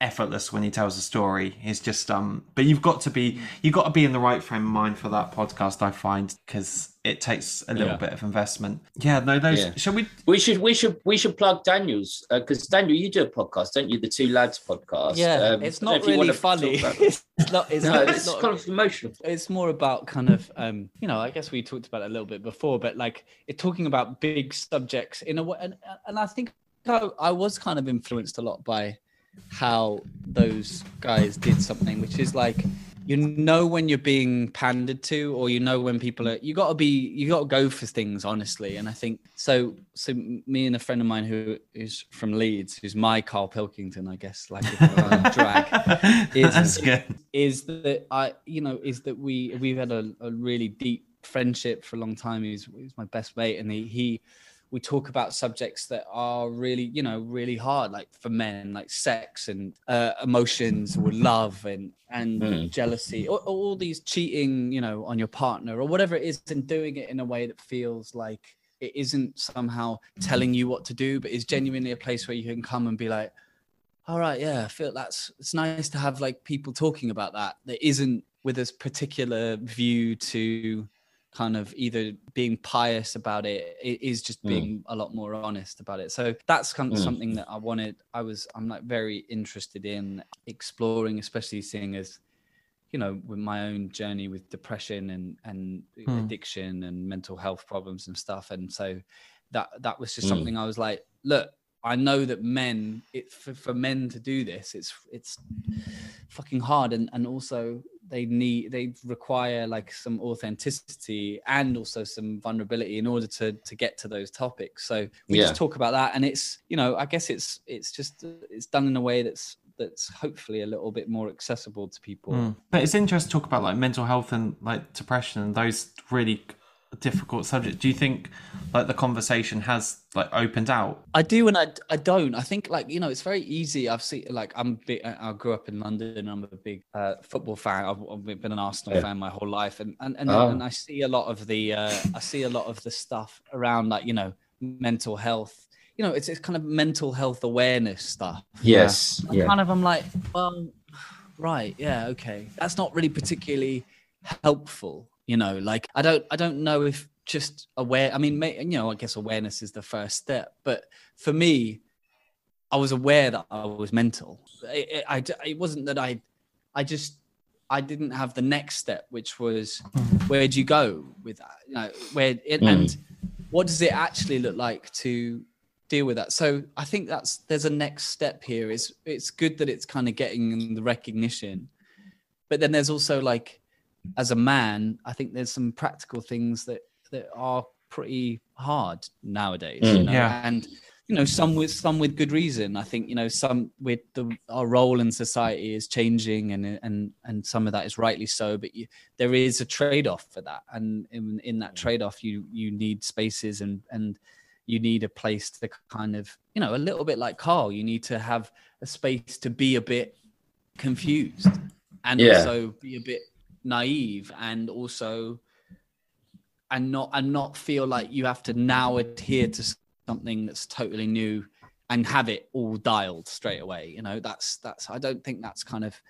effortless when he tells a story. He's just um, but you've got to be you've got to be in the right frame of mind for that podcast. I find because it takes a little Yeah. bit of investment. Yeah, no, those. Yeah. Shall we? We should we should we should plug Daniel's because Daniel, you do a podcast, don't you? The Two Lads podcast. Yeah, Um, it's don't know not if you really funny. about it's not. It's no, not. it's It's not kind of emotional. it's more about kind of um you know i guess we talked about it a little bit before but like it talking about big subjects in a way and, and i think I, I was kind of influenced a lot by how those guys did something which is like you know when you're being pandered to or you know when people are you got to be you got to go for things honestly and i think so so me and a friend of mine who is from leeds who's my karl pilkington i guess like if we're on drag is- That's good. is that I, you know, is that we we've had a, a really deep friendship for a long time. He's, he's my best mate, and he, he we talk about subjects that are really, you know, really hard, like for men, like sex and uh, emotions or love and and Mm. jealousy, or all these cheating, you know, on your partner or whatever it is, and doing it in a way that feels like it isn't somehow telling you what to do, but is genuinely a place where you can come and be like, all right yeah i feel that's it's nice to have like people talking about that that isn't with a particular view to kind of either being pious about it it is just Mm. being a lot more honest about it so that's kind of Mm. something that i wanted i was i'm like very interested in exploring especially seeing as you know with my own journey with depression and and Hmm. addiction and mental health problems and stuff and so that that was just Mm. something i was like look i know that men it for, for men to do this it's it's fucking hard and and also they need they require like some authenticity and also some vulnerability in order to to get to those topics so we Yeah. just talk about that and it's you know i guess it's it's just it's done in a way that's that's hopefully a little bit more accessible to people Mm. But it's interesting to talk about like mental health and like depression and those really difficult subject Do you think like the conversation has like opened out? I do and I, I don't. I think like you know it's very easy. I've seen like I'm big. I grew up in London. I'm a big uh, football fan. I've, I've been an Arsenal Yeah. fan my whole life, and and and, Oh. and I see a lot of the uh, I see a lot of the stuff around like you know mental health. You know, it's it's kind of mental health awareness stuff. Yes. And Yeah. kind of I'm like, well, right, yeah, okay. That's not really particularly helpful, you know. Like I don't I don't know if just aware I mean, may, you know, I guess awareness is the first step, but for me I was aware that I was mental. It, it, I, it wasn't that I I just I didn't have the next step, which was where do you go with that? You know, where it, Mm. and what does it actually look like to deal with that? So I think that's there's a next step here. Is it's good that it's kind of getting the recognition, but then there's also like as a man, I think there's some practical things that that are pretty hard nowadays. You Mm. know, Yeah. and you know some with some with good reason i think you know some with the our role in society is changing and and and some of that is rightly so but you, there is a trade-off for that and in, in that trade-off you you need spaces and and you need a place to kind of you know a little bit like karl you need to have a space to be a bit confused and Yeah. also be a bit naive and also and not and not feel like you have to now adhere to something that's totally new and have it all dialed straight away. You know that's that's i don't think that's kind of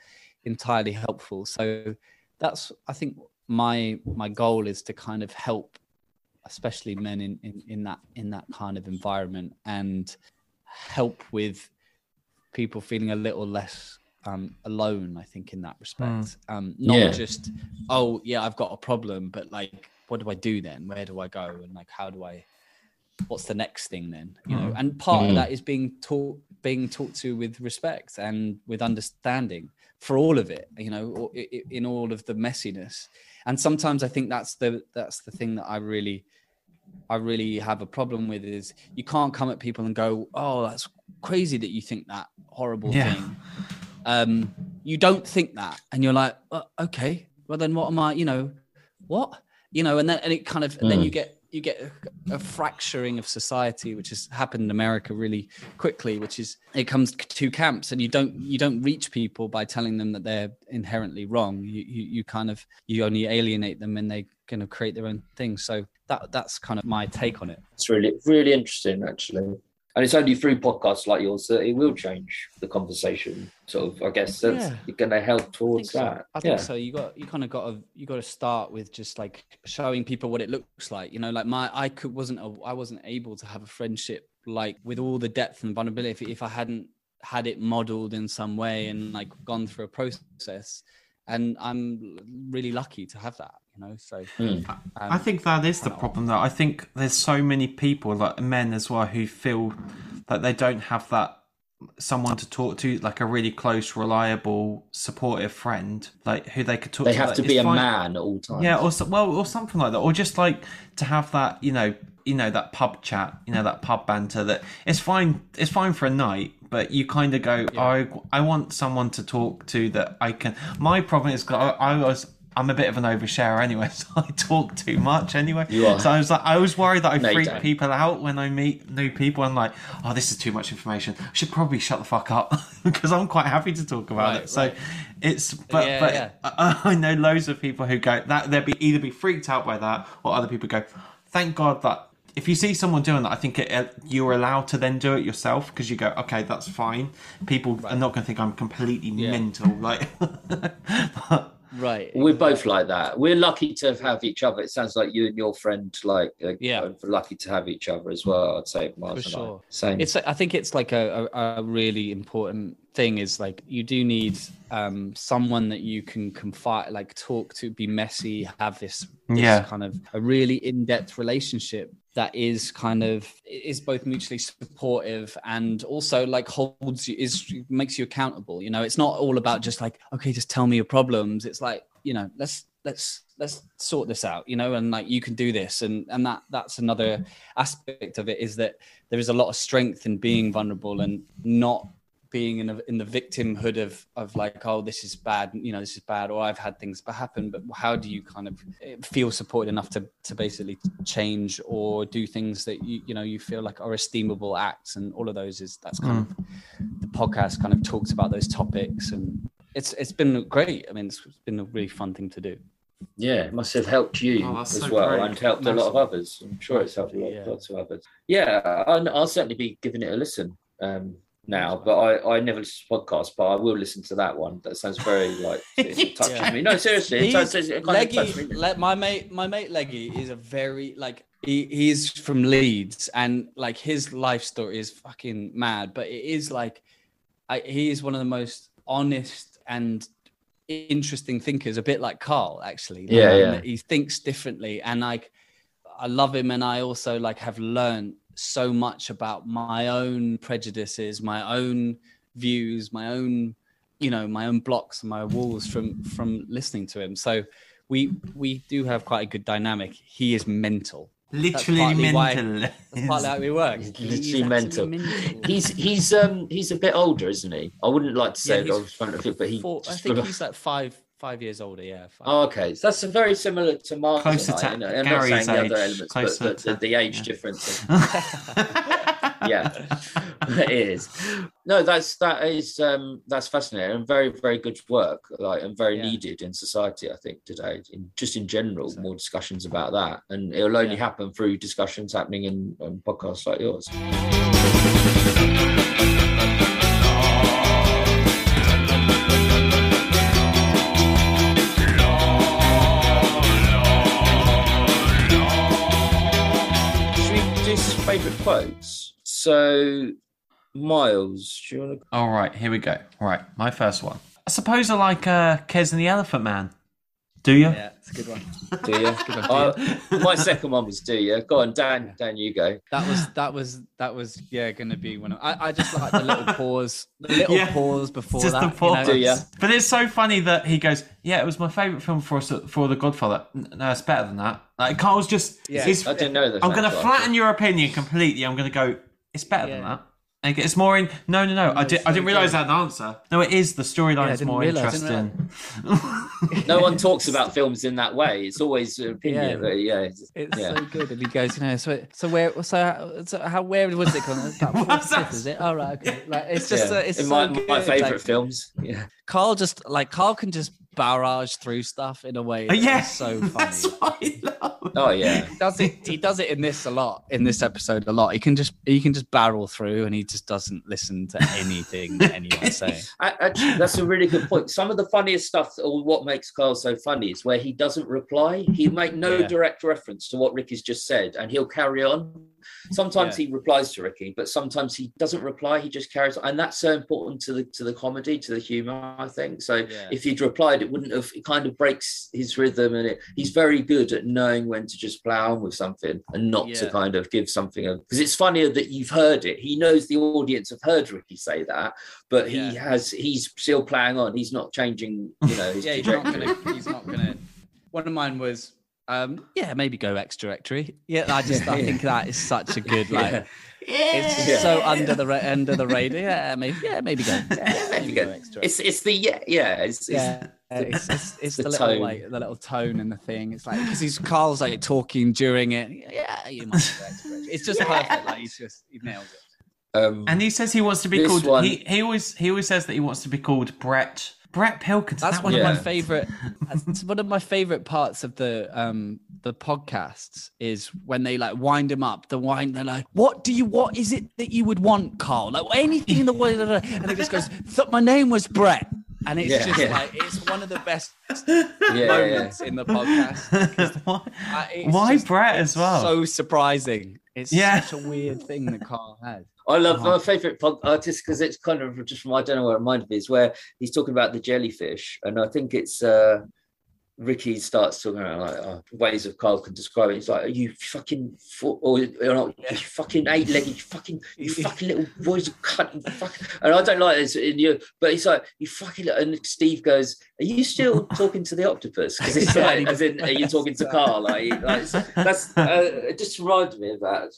entirely helpful. So that's i think my my goal is to kind of help especially men in in, in that in that kind of environment and help with people feeling a little less um, alone i think in that respect um not Yeah. just oh yeah i've got a problem but like what do i do then where do i go and like how do i what's the next thing then you know Mm. and part of Mm. that is being taught being talked to with respect and with understanding for all of it you know or i- i- in all of the messiness and sometimes i think that's the that's the thing that i really i really have a problem with is you can't come at people and go oh that's crazy that you think that horrible Yeah. thing um you don't think that and you're like "Uh, okay well then what am i you know what you know and then and it kind of then Mm. you get you get a, a fracturing of society which has happened in america really quickly which is it comes to two camps and you don't you don't reach people by telling them that they're inherently wrong you you, you kind of you only alienate them and they kind of create their own thing so that that's kind of my take on it It's really really interesting actually. And it's only through podcasts like yours that it will change the conversation. Sort of, I guess that's Yeah. going to help towards think so. that. I think yeah. so. You got you kind of got to you got to start with just like showing people what it looks like. You know, like my I could wasn't a, I wasn't able to have a friendship like with all the depth and vulnerability if, if I hadn't had it modeled in some way and like gone through a process. And I'm really lucky to have that. You know, so Mm. um, I think that is the problem, though. I think there's so many people, like men as well, who feel that they don't have that someone to talk to, like a really close, reliable, supportive friend, like who they could talk They to. have like, to be a fine- man at all times. Yeah, or so, well, or something like that, or just like to have that, you know, you know, that pub chat, you know, that pub banter. That it's fine. It's fine for a night, but you kind of go, I, I want someone to talk to that I can. My problem is, 'cause I, I was. I'm a bit of an oversharer anyway, so I talk too much anyway. You are. So I was like, I was worried that I No, freak people out when I meet new people. I'm like, oh, this is too much information. I should probably shut the fuck up because I'm quite happy to talk about Right, it. So right. it's, but Yeah, but yeah. I, I know loads of people who go that they'll be either be freaked out by that, or other people go, thank God that if you see someone doing that, I think it, uh, you're allowed to then do it yourself because you go, okay, that's fine. People are not going to think I'm completely Yeah. mental. Like, but, right. We're both like that. We're lucky to have each other. It sounds like you and your friend, like, uh, Yeah. are lucky to have each other as well. I'd say, Miles For and I. sure. Same. it's i think it's like a, a, a really important thing is like you do need um someone that you can confide like talk to be messy have this, this Yeah. kind of a really in-depth relationship that is kind of is both mutually supportive and also like holds you is makes you accountable you know? It's not all about just like okay just tell me your problems. It's like you know let's let's let's sort this out you know? And like you can do this. And and that that's another aspect of it is that there is a lot of strength in being vulnerable and not being in, a, in the victimhood of of like oh this is bad you know this is bad or i've had things happen but how do you kind of feel supported enough to to basically change or do things that you you know you feel like are esteemable acts and all of those is that's kind of the podcast kind of talks about those topics and it's it's been great i mean it's been a really fun thing to do Yeah, it must have helped you Oh, as so well great. and helped a lot of others. I'm sure it's helped a lot, Yeah. lots of others. Yeah, I'll, I'll certainly be giving it a listen um, now, but I, I never listen to podcasts, but I will listen to that one. That sounds very like, it touches Yeah. me. No, seriously, it, He's- touches, it kind of touches Leggy, me. le- my mate, my mate Leggy is a very like he, he's from Leeds and like his life story is fucking mad, but it is like I, he is one of the most honest and interesting thinkers, a bit like Karl actually. Like, Yeah, in yeah. He thinks differently, and like I love him, and I also like have learned so much about my own prejudices, my own views, my own you know my own blocks and my walls from from listening to him so we we do have quite a good dynamic he is mental literally partly why- mental. that's partly how we work He's He's literally absolutely mental. He's he's um he's a bit older, isn't he? I wouldn't like to say Yeah, it he's in front of it, but he. Four- i think he's like five five years older yeah five. Oh, okay. So that's very similar to Mark. Closer and to I, and I'm not Gary's saying the other elements, closer but the, the, to- the age yeah. difference. yeah, it is. No, that's that is um that's fascinating and very very good work, like and very Yeah. needed in society. I think today, in just in general, So- more discussions about that, and it'll only Yeah. happen through discussions happening in, in podcasts like yours. Quotes? So, Miles, do you want to? All right, here we go. All right, my first one. I suppose I like uh, Kes and the Elephant Man. Do you? yeah it's a good one Do you? one, Uh, my second one was do you? Go on, Dan. Dan, you go. that was that was that was yeah gonna be one of i, I just like the little pause the little Yeah. pause before Just that the you know. Do ya? But it's so funny that he goes, "Yeah, it was my favorite film for for The Godfather." No, it's better than that. Like Karl's just, Yeah. I didn't know that. I'm going to flatten your opinion completely. I'm going to go, it's better than that. Like, it's more in. No, no, no. I, did, I didn't realize that I answer. No, it is. The Yeah, is storyline's more realise, interesting. No one talks about films in that way. It's always an opinion. Yeah. but yeah, it's- It's yeah. so good, and he goes, you know, so so where so, so how where was it? Called? About fourth, What's that? fifth, is it? All right, okay. Like it's just yeah. uh, it's in so my, good. my favorite like, films. Yeah, Karl just like Karl can just barrage through stuff in a way. That yeah, is so That's funny. what I love. Oh yeah. He does it. He does it in this a lot. In this episode, a lot. He can just he can just barrel through, and he just doesn't listen to anything that anyone's saying. Actually, that's a really good point. Some of the funniest stuff, or what makes Karl so funny, is where he doesn't reply. He'll make no Yeah. direct reference to what Ricky's just said, and he'll carry on. Sometimes he replies to Ricky, but sometimes he doesn't reply. He just carries on, and that's so important to the to the comedy, to the humor. I think so. Yeah. If he'd replied, it wouldn't have. It kind of breaks his rhythm, and it, he's very good at knowing when to just plow on with something and not to kind of give something because it's funnier that you've heard it. He knows the audience have heard Ricky say that, but he Yeah. has he's still playing on. He's not changing, you know, his Yeah, he's not gonna. He's not gonna. One of mine was, um, yeah, maybe go X directory. Yeah, I just I Yeah. think that is such a good like. Yeah. It's Yeah. so under the ra- under the radar. Yeah, maybe. Yeah, maybe go. Yeah, maybe go. X directory. It's it's the yeah yeah it's, it's yeah, it's, it's, it's the the, little tone. like the little tone and the thing. It's like because he's Karl's like talking during it. Yeah, you might. go It's just perfect. Like he's just he nailed it. um And he says he wants to be called. one- He, he always he always says that he wants to be called Brett Brett Pilkington. That's That one was of my favorite. That's one of my favorite parts of the um the podcasts is when they like wind him up. The wind they're like, "What do you? What is it that you would want, Karl? Like anything in the world?" And it just goes, "Thought my name was Brett." And it's Yeah, just yeah. like it's one of the best yeah, yeah, moments in the podcast. why, Uh, why just- Brett as well? So surprising. It's Yeah. such a weird thing that Karl has. I love Oh. my favorite pod artist because it's kind of just from I don't know what it reminded me is where he's talking about the jellyfish, and I think it's uh Ricky starts talking about like uh, ways of Karl can describe it. He's like, "Are you fucking or you're not you fucking eight legged, you fucking you fucking little boys of cunt, you fucking." And I don't like this in you, but he's like, "You fucking," and Steve goes, "Are you still talking to the octopus?" Because it's like, as in, are you talking to Karl? Like, like that's uh, it just reminded me of that.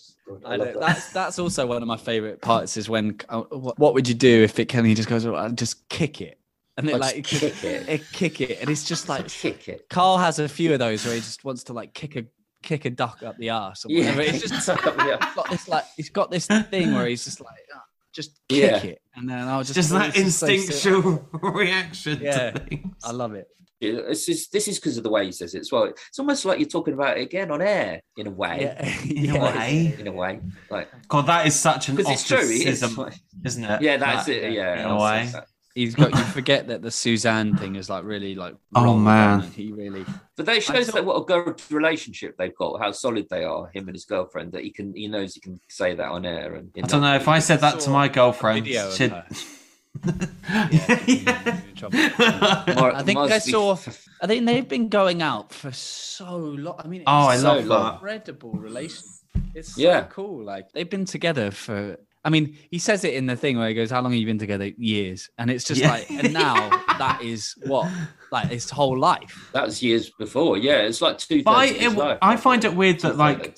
I, that. that's that's also one of my favorite parts is when uh, what, what would you do if it can he just goes "Oh, I'll just kick it and it I'll like just kick it. it kick it and it's just like kick it. Karl has a few of those where he just wants to like kick a kick a duck up the arse or Yeah, whatever. It's just yeah. he's got this like he's got this thing where he's just like "Ah, just kick Yeah. it and then I'll just just that it's just so instinctual reaction. Yeah. to. I love it. This is this is because of the way he says it as well. It's almost like you're talking about it again on air in a way. Yeah, In a way. In a way, like God, that is such an because it's true. It's ostracism, isn't it? yeah, that's That- it. Yeah, in a I'll way. that. He's got you forget that the Suzanne thing is like really like Oh, man. he really But that shows thought- that what a good relationship they've got, how solid they are, him and his girlfriend. That he can, he knows he can say that on air. And I don't know if I said that to my girlfriend. she'd- her. yeah. in trouble. I think I must be- saw. I think they've been going out for so long. I mean, it's Oh, I so love long. that. incredible relation. It's so Yeah. cool. Like they've been together for. I mean, he says it in the thing where he goes, "How long have you been together?" Years, and it's just Yeah. like, and now that is what like his whole life. That was years before. Yeah, it's like two. But I, it, I find it weird that like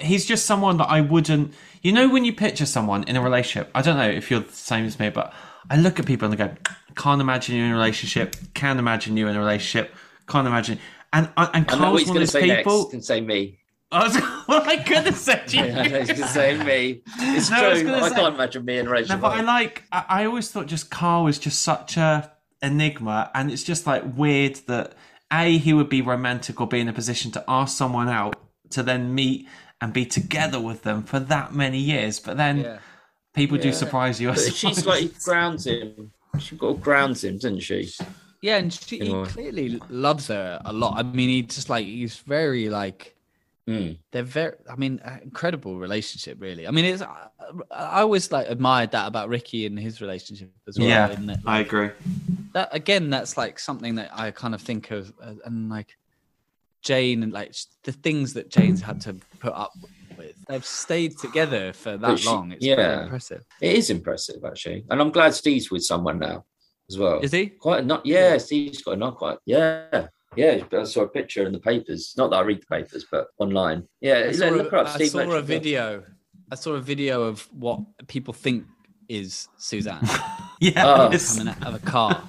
he's just someone that I wouldn't. You know, when you picture someone in a relationship, I don't know if you're the same as me, but I look at people and I go, "Can't imagine you in a relationship. Can't imagine you in a relationship. Can't imagine." And and I know what Karl's he's one going of to those say people. next. Can say me. I was, well, I could have said you. Yeah, I know he's going to say me. It's No, I true. gonna I, say- can't imagine me in a No, but I like. I, I always thought just Karl was just such a enigma, and it's just like weird that a he would be romantic or be in a position to ask someone out to then meet and be together with them for that many years, but then Yeah. people do surprise you. She's like grounds him. She got grounds him, doesn't she? Yeah, and she, he In a way. clearly loves her a lot. I mean, he just like he's very like Mm. they're very. I mean, uh, incredible relationship, really. I mean, it's I, I always like admired that about Ricky and his relationship as well. yeah, that, I like, agree. that again, that's like something that I kind of think of, uh, and like Jane and like the things that Jane's had to put up with. They've stayed together for that she- long. It's yeah. very impressive. It is impressive, actually, and I'm glad Steve's with someone now as well. Is he? Quite not. Yeah, Steve's got a not quite. Yeah, yeah. I saw a picture in the papers. Not that I read the papers, but online. Yeah, I saw, look a, up. I Steve saw a video. I saw a video of what people think is Suzanne Yeah, Oh. coming out of a car.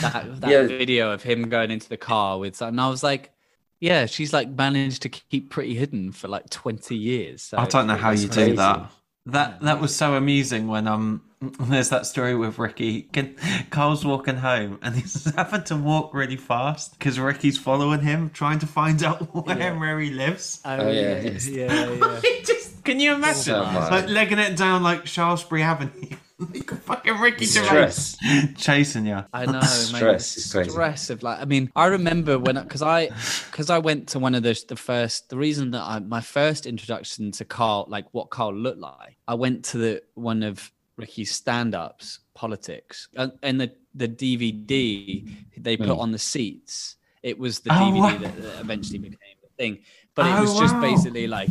That, that Yeah. video of him going into the car with, and I was like, yeah, she's like managed to keep pretty hidden for like twenty years. So I don't know how That's you do that. That that was so amusing when um there's that story with Ricky. Can, Karl's walking home and he's having to walk really fast because Ricky's following him, trying to find out where Yeah. where he lives. Oh, yeah. yeah, yeah. He just, can you imagine So like legging it down like Shaftesbury Avenue? Fucking Ricky Gervais Stress. chasing you. I know, Stress man. is crazy. Stress of like, I mean, I remember when because I because I went to one of the the first the reason that I my first introduction to Karl, like what Karl looked like, I went to the one of Ricky's stand ups, politics, and, and the the DVD they put Mm. on the seats. It was the Oh, DVD wow. that, that eventually became the thing, but it Oh, was just wow. basically like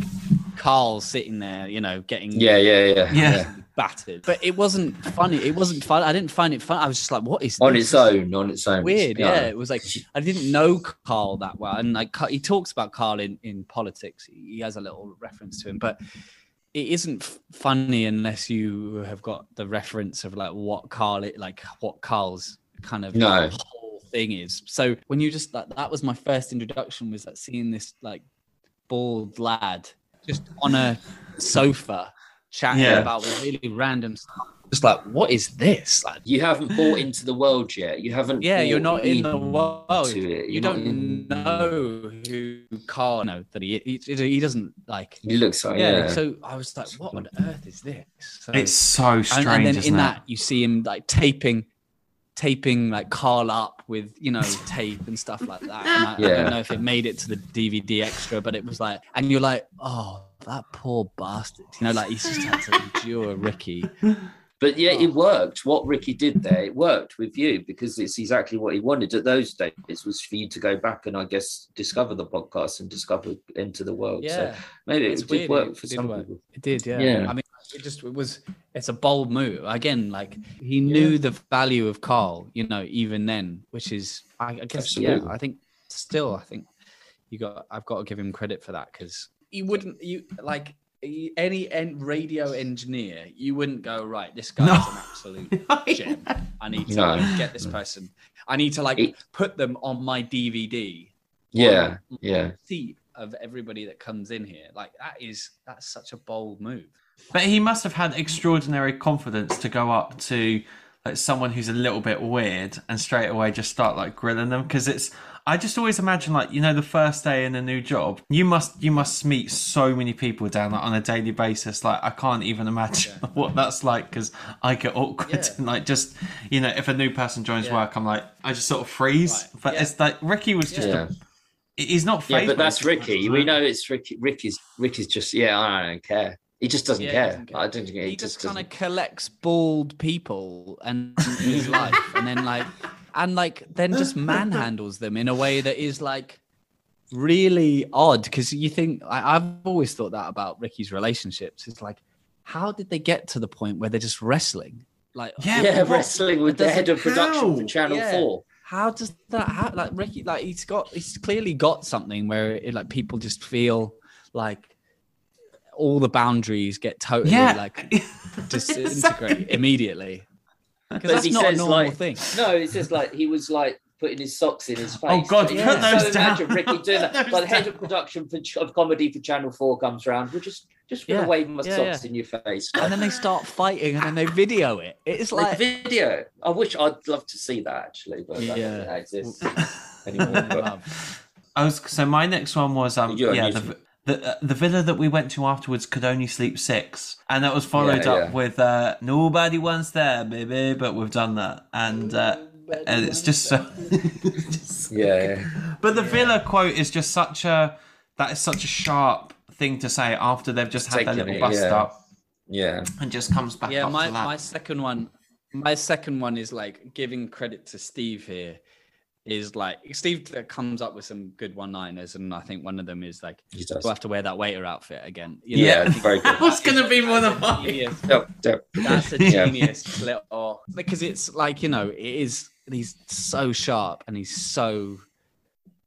Karl sitting there, you know, getting Yeah, yeah, yeah. Yeah. battered. But it wasn't funny. It wasn't fun. I didn't find it fun. I was just like, what is On this? its own, on its own. weird yeah it was like i didn't know karl that well and like he talks about karl in in politics he has a little reference to him but it isn't f- funny unless you have got the reference of like what karl it like what karl's kind of No. whole thing is so when you just like that was my first introduction was like seeing this like bald lad just on a sofa chatting Yeah. about really random stuff just like what is this like You haven't bought into the world yet. You haven't. yeah, you're not in the world. into it. You don't in- know who Karl know that he, he he doesn't like. He looks like yeah, yeah. So I was like, what on earth is this? So, It's so strange, and then isn't in it? that you see him like taping taping like Karl up with you know tape and stuff like that. And I, I don't know if it made it to the DVD extra, but it was like, and you're like, oh, that poor bastard. You know, like he's just had to endure Ricky. But yeah, it worked. What Ricky did there, it worked with you because it's exactly what he wanted at those days was for you to go back and I guess discover the podcast and discover into the world. So maybe It's it weird, did work it for did some work. people. It did, yeah. Yeah. I mean, it just it was. It's a bold move. Again, like he knew the value of Karl, you know, even then, which is, I, I guess, yeah. I think still, I think you got. I've got to give him credit for that because you wouldn't, you like any en- radio engineer, you wouldn't go right. This guy's No. an absolute gem. I need to No. like, get this person. I need to like It- put them on my DVD Yeah, yeah. seat of everybody that comes in here. Like that is that's such a bold move. But he must have had extraordinary confidence to go up to like someone who's a little bit weird and straight away just start like grilling them because it's I just always imagine like you know the first day in a new job you must you must meet so many people down like, on a daily basis like I can't even imagine what that's like because I get awkward Yeah. and like just you know if a new person joins Yeah. work I'm like I just sort of freeze Right. but Yeah. it's like Ricky was just Yeah. a, he's not Yeah, but that's. Ricky. We know it's Ricky. Ricky's Ricky's just yeah. I don't care. He just doesn't Yeah, he care. doesn't care. I don't think he, he just, just kind of collects bald people and in his life and then like and like then just manhandles them in a way that is like really odd because you think I, i've always thought that about ricky's relationships it's like how did they get to the point where they're just wrestling like Yeah, Yeah, oh, what- wrestling with the head of production for? Channel Yeah. Four. how does that happen? Like Ricky, like he's got, he's clearly got something where it, like people just feel like all the boundaries get totally yeah like disintegrate immediately. Because that's he not a says, normal like- thing. No, it's just like he was like putting his socks in his face. Oh, God, But put those so down. Imagine Ricky doing that. Like the head down. of production for, of comedy for Channel Four comes round. We're just just gonna Yeah, wave my yeah, socks yeah. in your face. And then they start fighting, and then they video it. It's like like, video. I wish I'd love to see that actually, but I don't Yeah. think that exists anymore. But. I was so my next one was um You're yeah the, the uh, the villa that we went to afterwards could only sleep six, and that was followed Yeah, up yeah. with uh, nobody wants there, baby, but we've done that, and uh, and it's just so. yeah, yeah. but the villa quote is just such a that is such a sharp thing to say after they've just had their little it, bust yeah. up yeah. and just comes back yeah, up my to that. my second one, my second one is like giving credit to Steve here. Is like Steve comes up with some good one-liners, and I think one of them is like, He does. "We'll have to wear that waiter outfit again." You know, Yeah. I very good. That was gonna be one of that's a mine. genius- Yep, yep. That's a Yeah. genius little because it's like you know it is. He's so sharp and he's so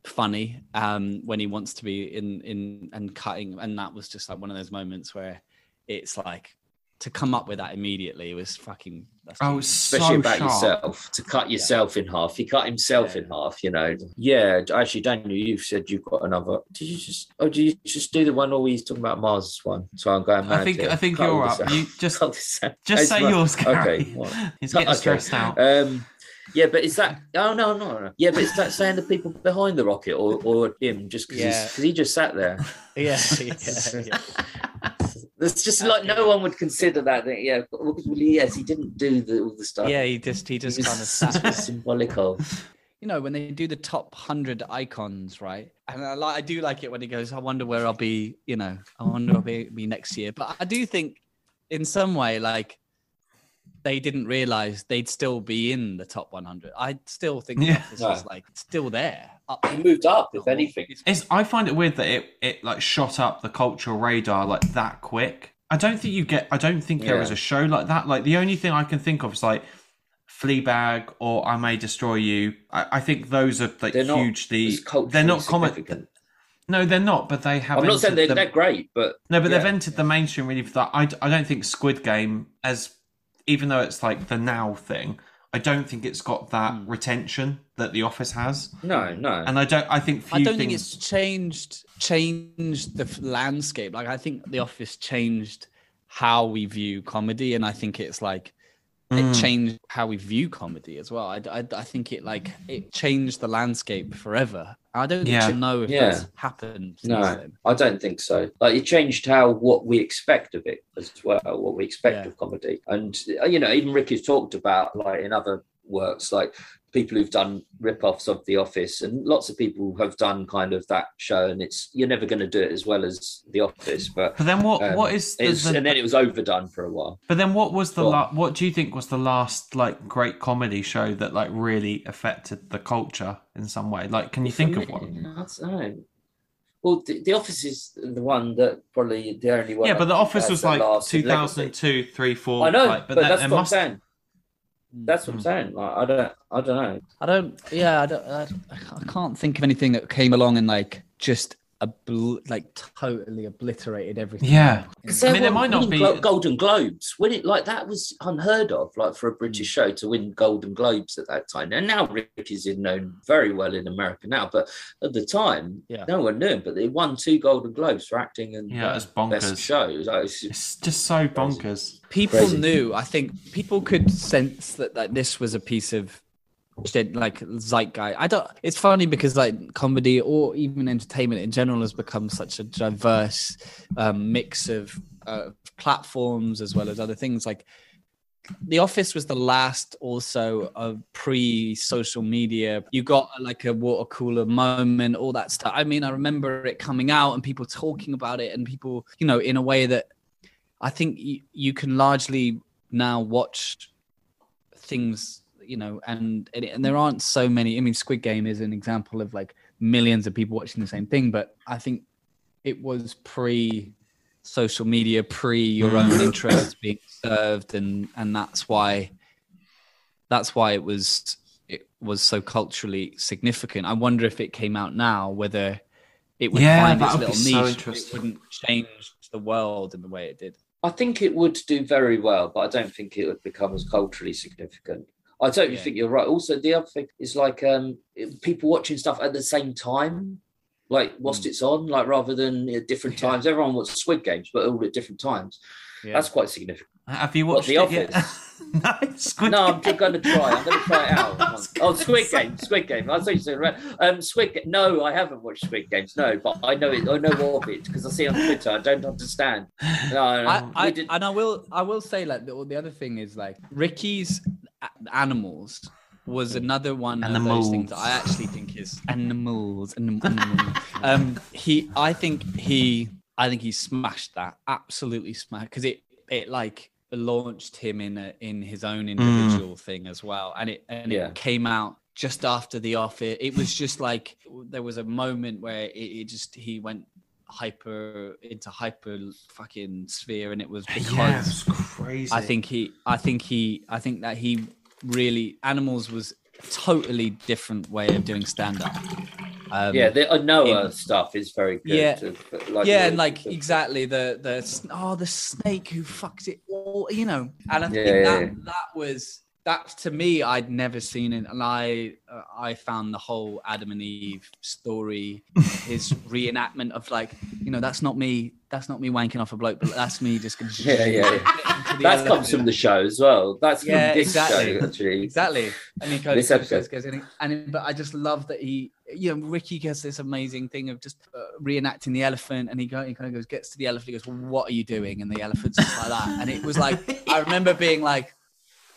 funny um when he wants to be in in and cutting and that was just like one of those moments where it's like to come up with that immediately was fucking. That's Oh, genius. it's especially so about sharp. yourself to cut yourself in half. He cut himself Yeah. in half, you know. Yeah, actually, Daniel, you've said you've got another. Did you just? Oh, did you just do the one, or were you talking about Mars one? So I'm going mad. I think here. I think Cut you're this up. out. You just Cut just It's say yours, Gary. Okay. what? He's getting Okay. stressed out. Um, yeah, but is that? Oh no, no, no. Yeah, but is that saying the people behind the rocket or, or him just because Yeah. he just sat there? Yeah, yeah, yeah. It's just like no one would consider that. that, Yeah, well, yes, he didn't do the, all the stuff. Yeah, he just he just was kind of sat symbolic of. you know when they do the top 100 icons right and I, like, I do like it when he goes i wonder where i'll be you know i wonder i'll be, be next year but i do think in some way like they didn't realize they'd still be in the top 100 i still think Yeah. this was like still there up He moved up, if anything. it's- It's, I find it weird that it, it like shot up the cultural radar like that quick. I don't think you get. I don't think there Yeah. is a show like that. Like the only thing I can think of is like Fleabag or I May Destroy You. I, I think those are like They're hugely. It's culturally They're not common. No, they're not. But they have. I'm not saying they're, the- they're great, but No, but they've yeah. entered the mainstream really for that. I, I don't think Squid Game, as even though it's like the now thing, I don't think it's got that Hmm. retention that The Office has. no, no. And I don't. I think few I don't things. think it's changed changed the landscape. Like I think The Office changed how we view comedy, and I think it's like Mm. it changed how we view comedy as well. I, I, I think it like it changed the landscape forever. I don't Yeah. know if Yeah. that's happened. No, then. I don't think so. Like it changed how what we expect of it as well, what we expect Yeah. of comedy. And uh, you know, even Ricky's talked about like in other works, like people who've done rip-offs of The Office, and lots of people have done kind of that show, and it's you're never going to do it as well as The Office, but. But then what? um, what is the, it's- the- and then it was overdone for a while. But then what was the on. la- what do you think was the last like great comedy show that like really affected the culture in some way? Like can you think of one? me, I don't. Well, the, the Office is the one that probably the only one. Yeah, but The Office was like lasting legacy. 2002, 3, 4. I know, like, but, then that's it what must- I'm saying. That's what I'm Mm. saying. Like, I don't, I don't know. I don't. Yeah, I don't. I, I can't think of anything that came along and like just obl- like totally obliterated everything. Yeah. Because I mean, it might not winning be- Golden Globes. When it like that was unheard of, like for a British show to win Golden Globes at that time. And now Rick is known very well in America now, but at the time, Yeah. no one knew him. But they won two Golden Globes for acting and Yeah, uh, it's bonkers. best show. It was like, it's- It's just so bonkers. people Crazy. knew i think people could sense that, that this was a piece of shit, like zeitgeist. I don't it's funny because like comedy or even entertainment in general has become such a diverse um, mix of uh, platforms as well as other things. Like the office was the last also of pre social media. You got like a water cooler moment all that stuff. I mean i remember it coming out and people talking about it and people you know in a way that I think you, you can largely now watch things, you know, and and and there aren't so many. I mean, Squid Game is an example of like millions of people watching the same thing, but I think it was pre social media, pre your own mm. interests being served, and and that's why that's why it was it was so culturally significant. I wonder if it came out now whether it would Yeah, find its would be little so niche. It wouldn't change the world in the way it did. I think it would do very well, but I don't think it would become as culturally significant. I totally Yeah. think you're right. Also, the other thing is like um, people watching stuff at the same time, like whilst Mm. it's on, like rather than at different Yeah. times. Everyone watches Squid Games, but all at different times. That's quite significant. Have you What, watched The it yet? no, Squid No, I'm Game. going to try. I'm going to try it out. Oh, Squid say. Game, Squid Game. I thought you said right. Um, Squid. Ga- No, I haven't watched Squid Games. No, but I know it. I know of it because I see it on Twitter. I don't understand. No, no, I, I and I will I will say like the, the other thing is like Ricky's animals was another one of those things that I actually think is animals. Animals. um he I think he I think he smashed that absolutely smashed because it it like launched him in a, in his own individual thing as well and it and Yeah. it came out just after the office. It was just like there was a moment where it, it just he went hyper into hyper fucking sphere and it was because Yeah, it's crazy. I think he I think he I think that he really animals was a totally different way of doing stand up. Um, yeah, the uh, Noah in- stuff is very good. Yeah. to- like, yeah, the- and like the- exactly the the oh the snake who fucked it all all you know, and I think Yeah, that yeah. that was that to me. I'd never seen it, and I uh, I found the whole Adam and Eve story, his reenactment of like, you know, that's not me. That's not me wanking off a bloke, but that's me just. Gonna Yeah, yeah, That comes from the show as well. That's from Yeah, this exactly. show, actually. Exactly. And he goes, This goes, episode. goes, goes, and, he, and he- but I just love that he, you know, Ricky gets this amazing thing of just uh, reenacting the elephant, and he, go, he kind of goes, gets to the elephant, he goes, well, "What are you doing?" And the elephant's just like that, and it was like, I remember being like,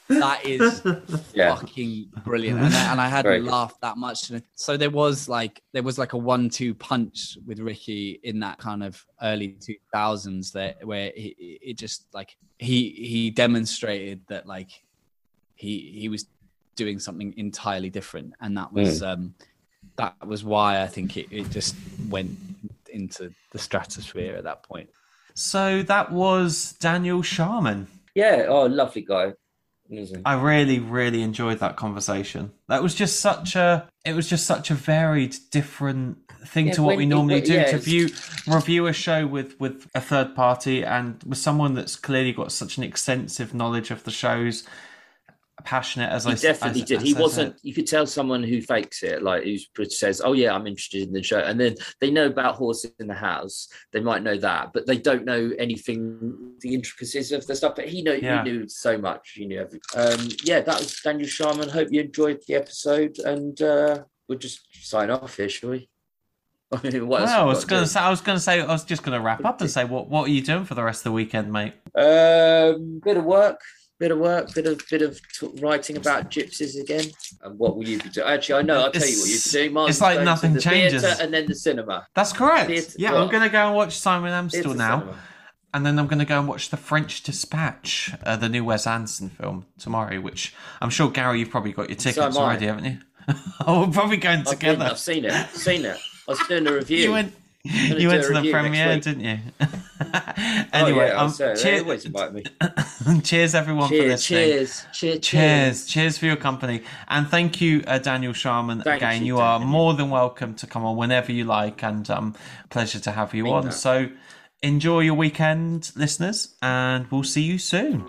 "That is Yeah. fucking brilliant," and I, and I hadn't laughed that much. So there was like, there was like a one-two punch with Ricky in that kind of early two thousands that where he, it just like he he demonstrated that like he he was doing something entirely different and that was um that was why i think it, it just went into the stratosphere at that point So that was Daniel Sharman. Yeah. Oh, lovely guy. Amazing. I really, really enjoyed that conversation. That was just such a. It was just such a varied, different thing Yeah, to what we it- normally when- do yeah, to view review a show with with a third party and with someone that's clearly got such an extensive knowledge of the shows, passionate as I He s- definitely as- did. as He I wasn't. You could tell someone who fakes it, like who says, "Oh yeah, I'm interested in the show," and then they know about horses in the house. They might know that, but they don't know anything, the intricacies of the stuff. But he know Yeah. he knew so much. He knew everything. Um, yeah, that was Daniel Sharman. Hope you enjoyed the episode, and uh, we'll just sign off here, shall we? I mean, Well, I was gonna say, I was gonna say, I was just gonna wrap up and say, what what are you doing for the rest of the weekend, mate? Um, bit of work, bit of work, bit of bit of t- writing about gypsies again. And what will you be doing? Actually, I know. I'll tell you what you'll be doing. Martin's it's like nothing the changes. theatre and then the cinema. That's correct. Theatre- yeah, what? I'm gonna go and watch Simon Amstell Theatre now. cinema. And then I'm going to go and watch The French Dispatch, uh, the new Wes Anderson film tomorrow, which I'm sure, Gary, you've probably got your tickets am I. already, haven't you? oh, we're probably going I've, been, together. I've seen it. I've seen it. I was doing a review. You went, gonna you went to the premiere, didn't you? Oh, anyway, yeah, um, cheer- always invite me. cheers everyone for Cheers, listening. cheers, cheers, Cheers, cheers for your company, and thank you, uh, Daniel Sharman. Thank again, you, you are more than welcome to come on whenever you like, and um, pleasure to have you on. So, enjoy your weekend, listeners, and we'll see you soon.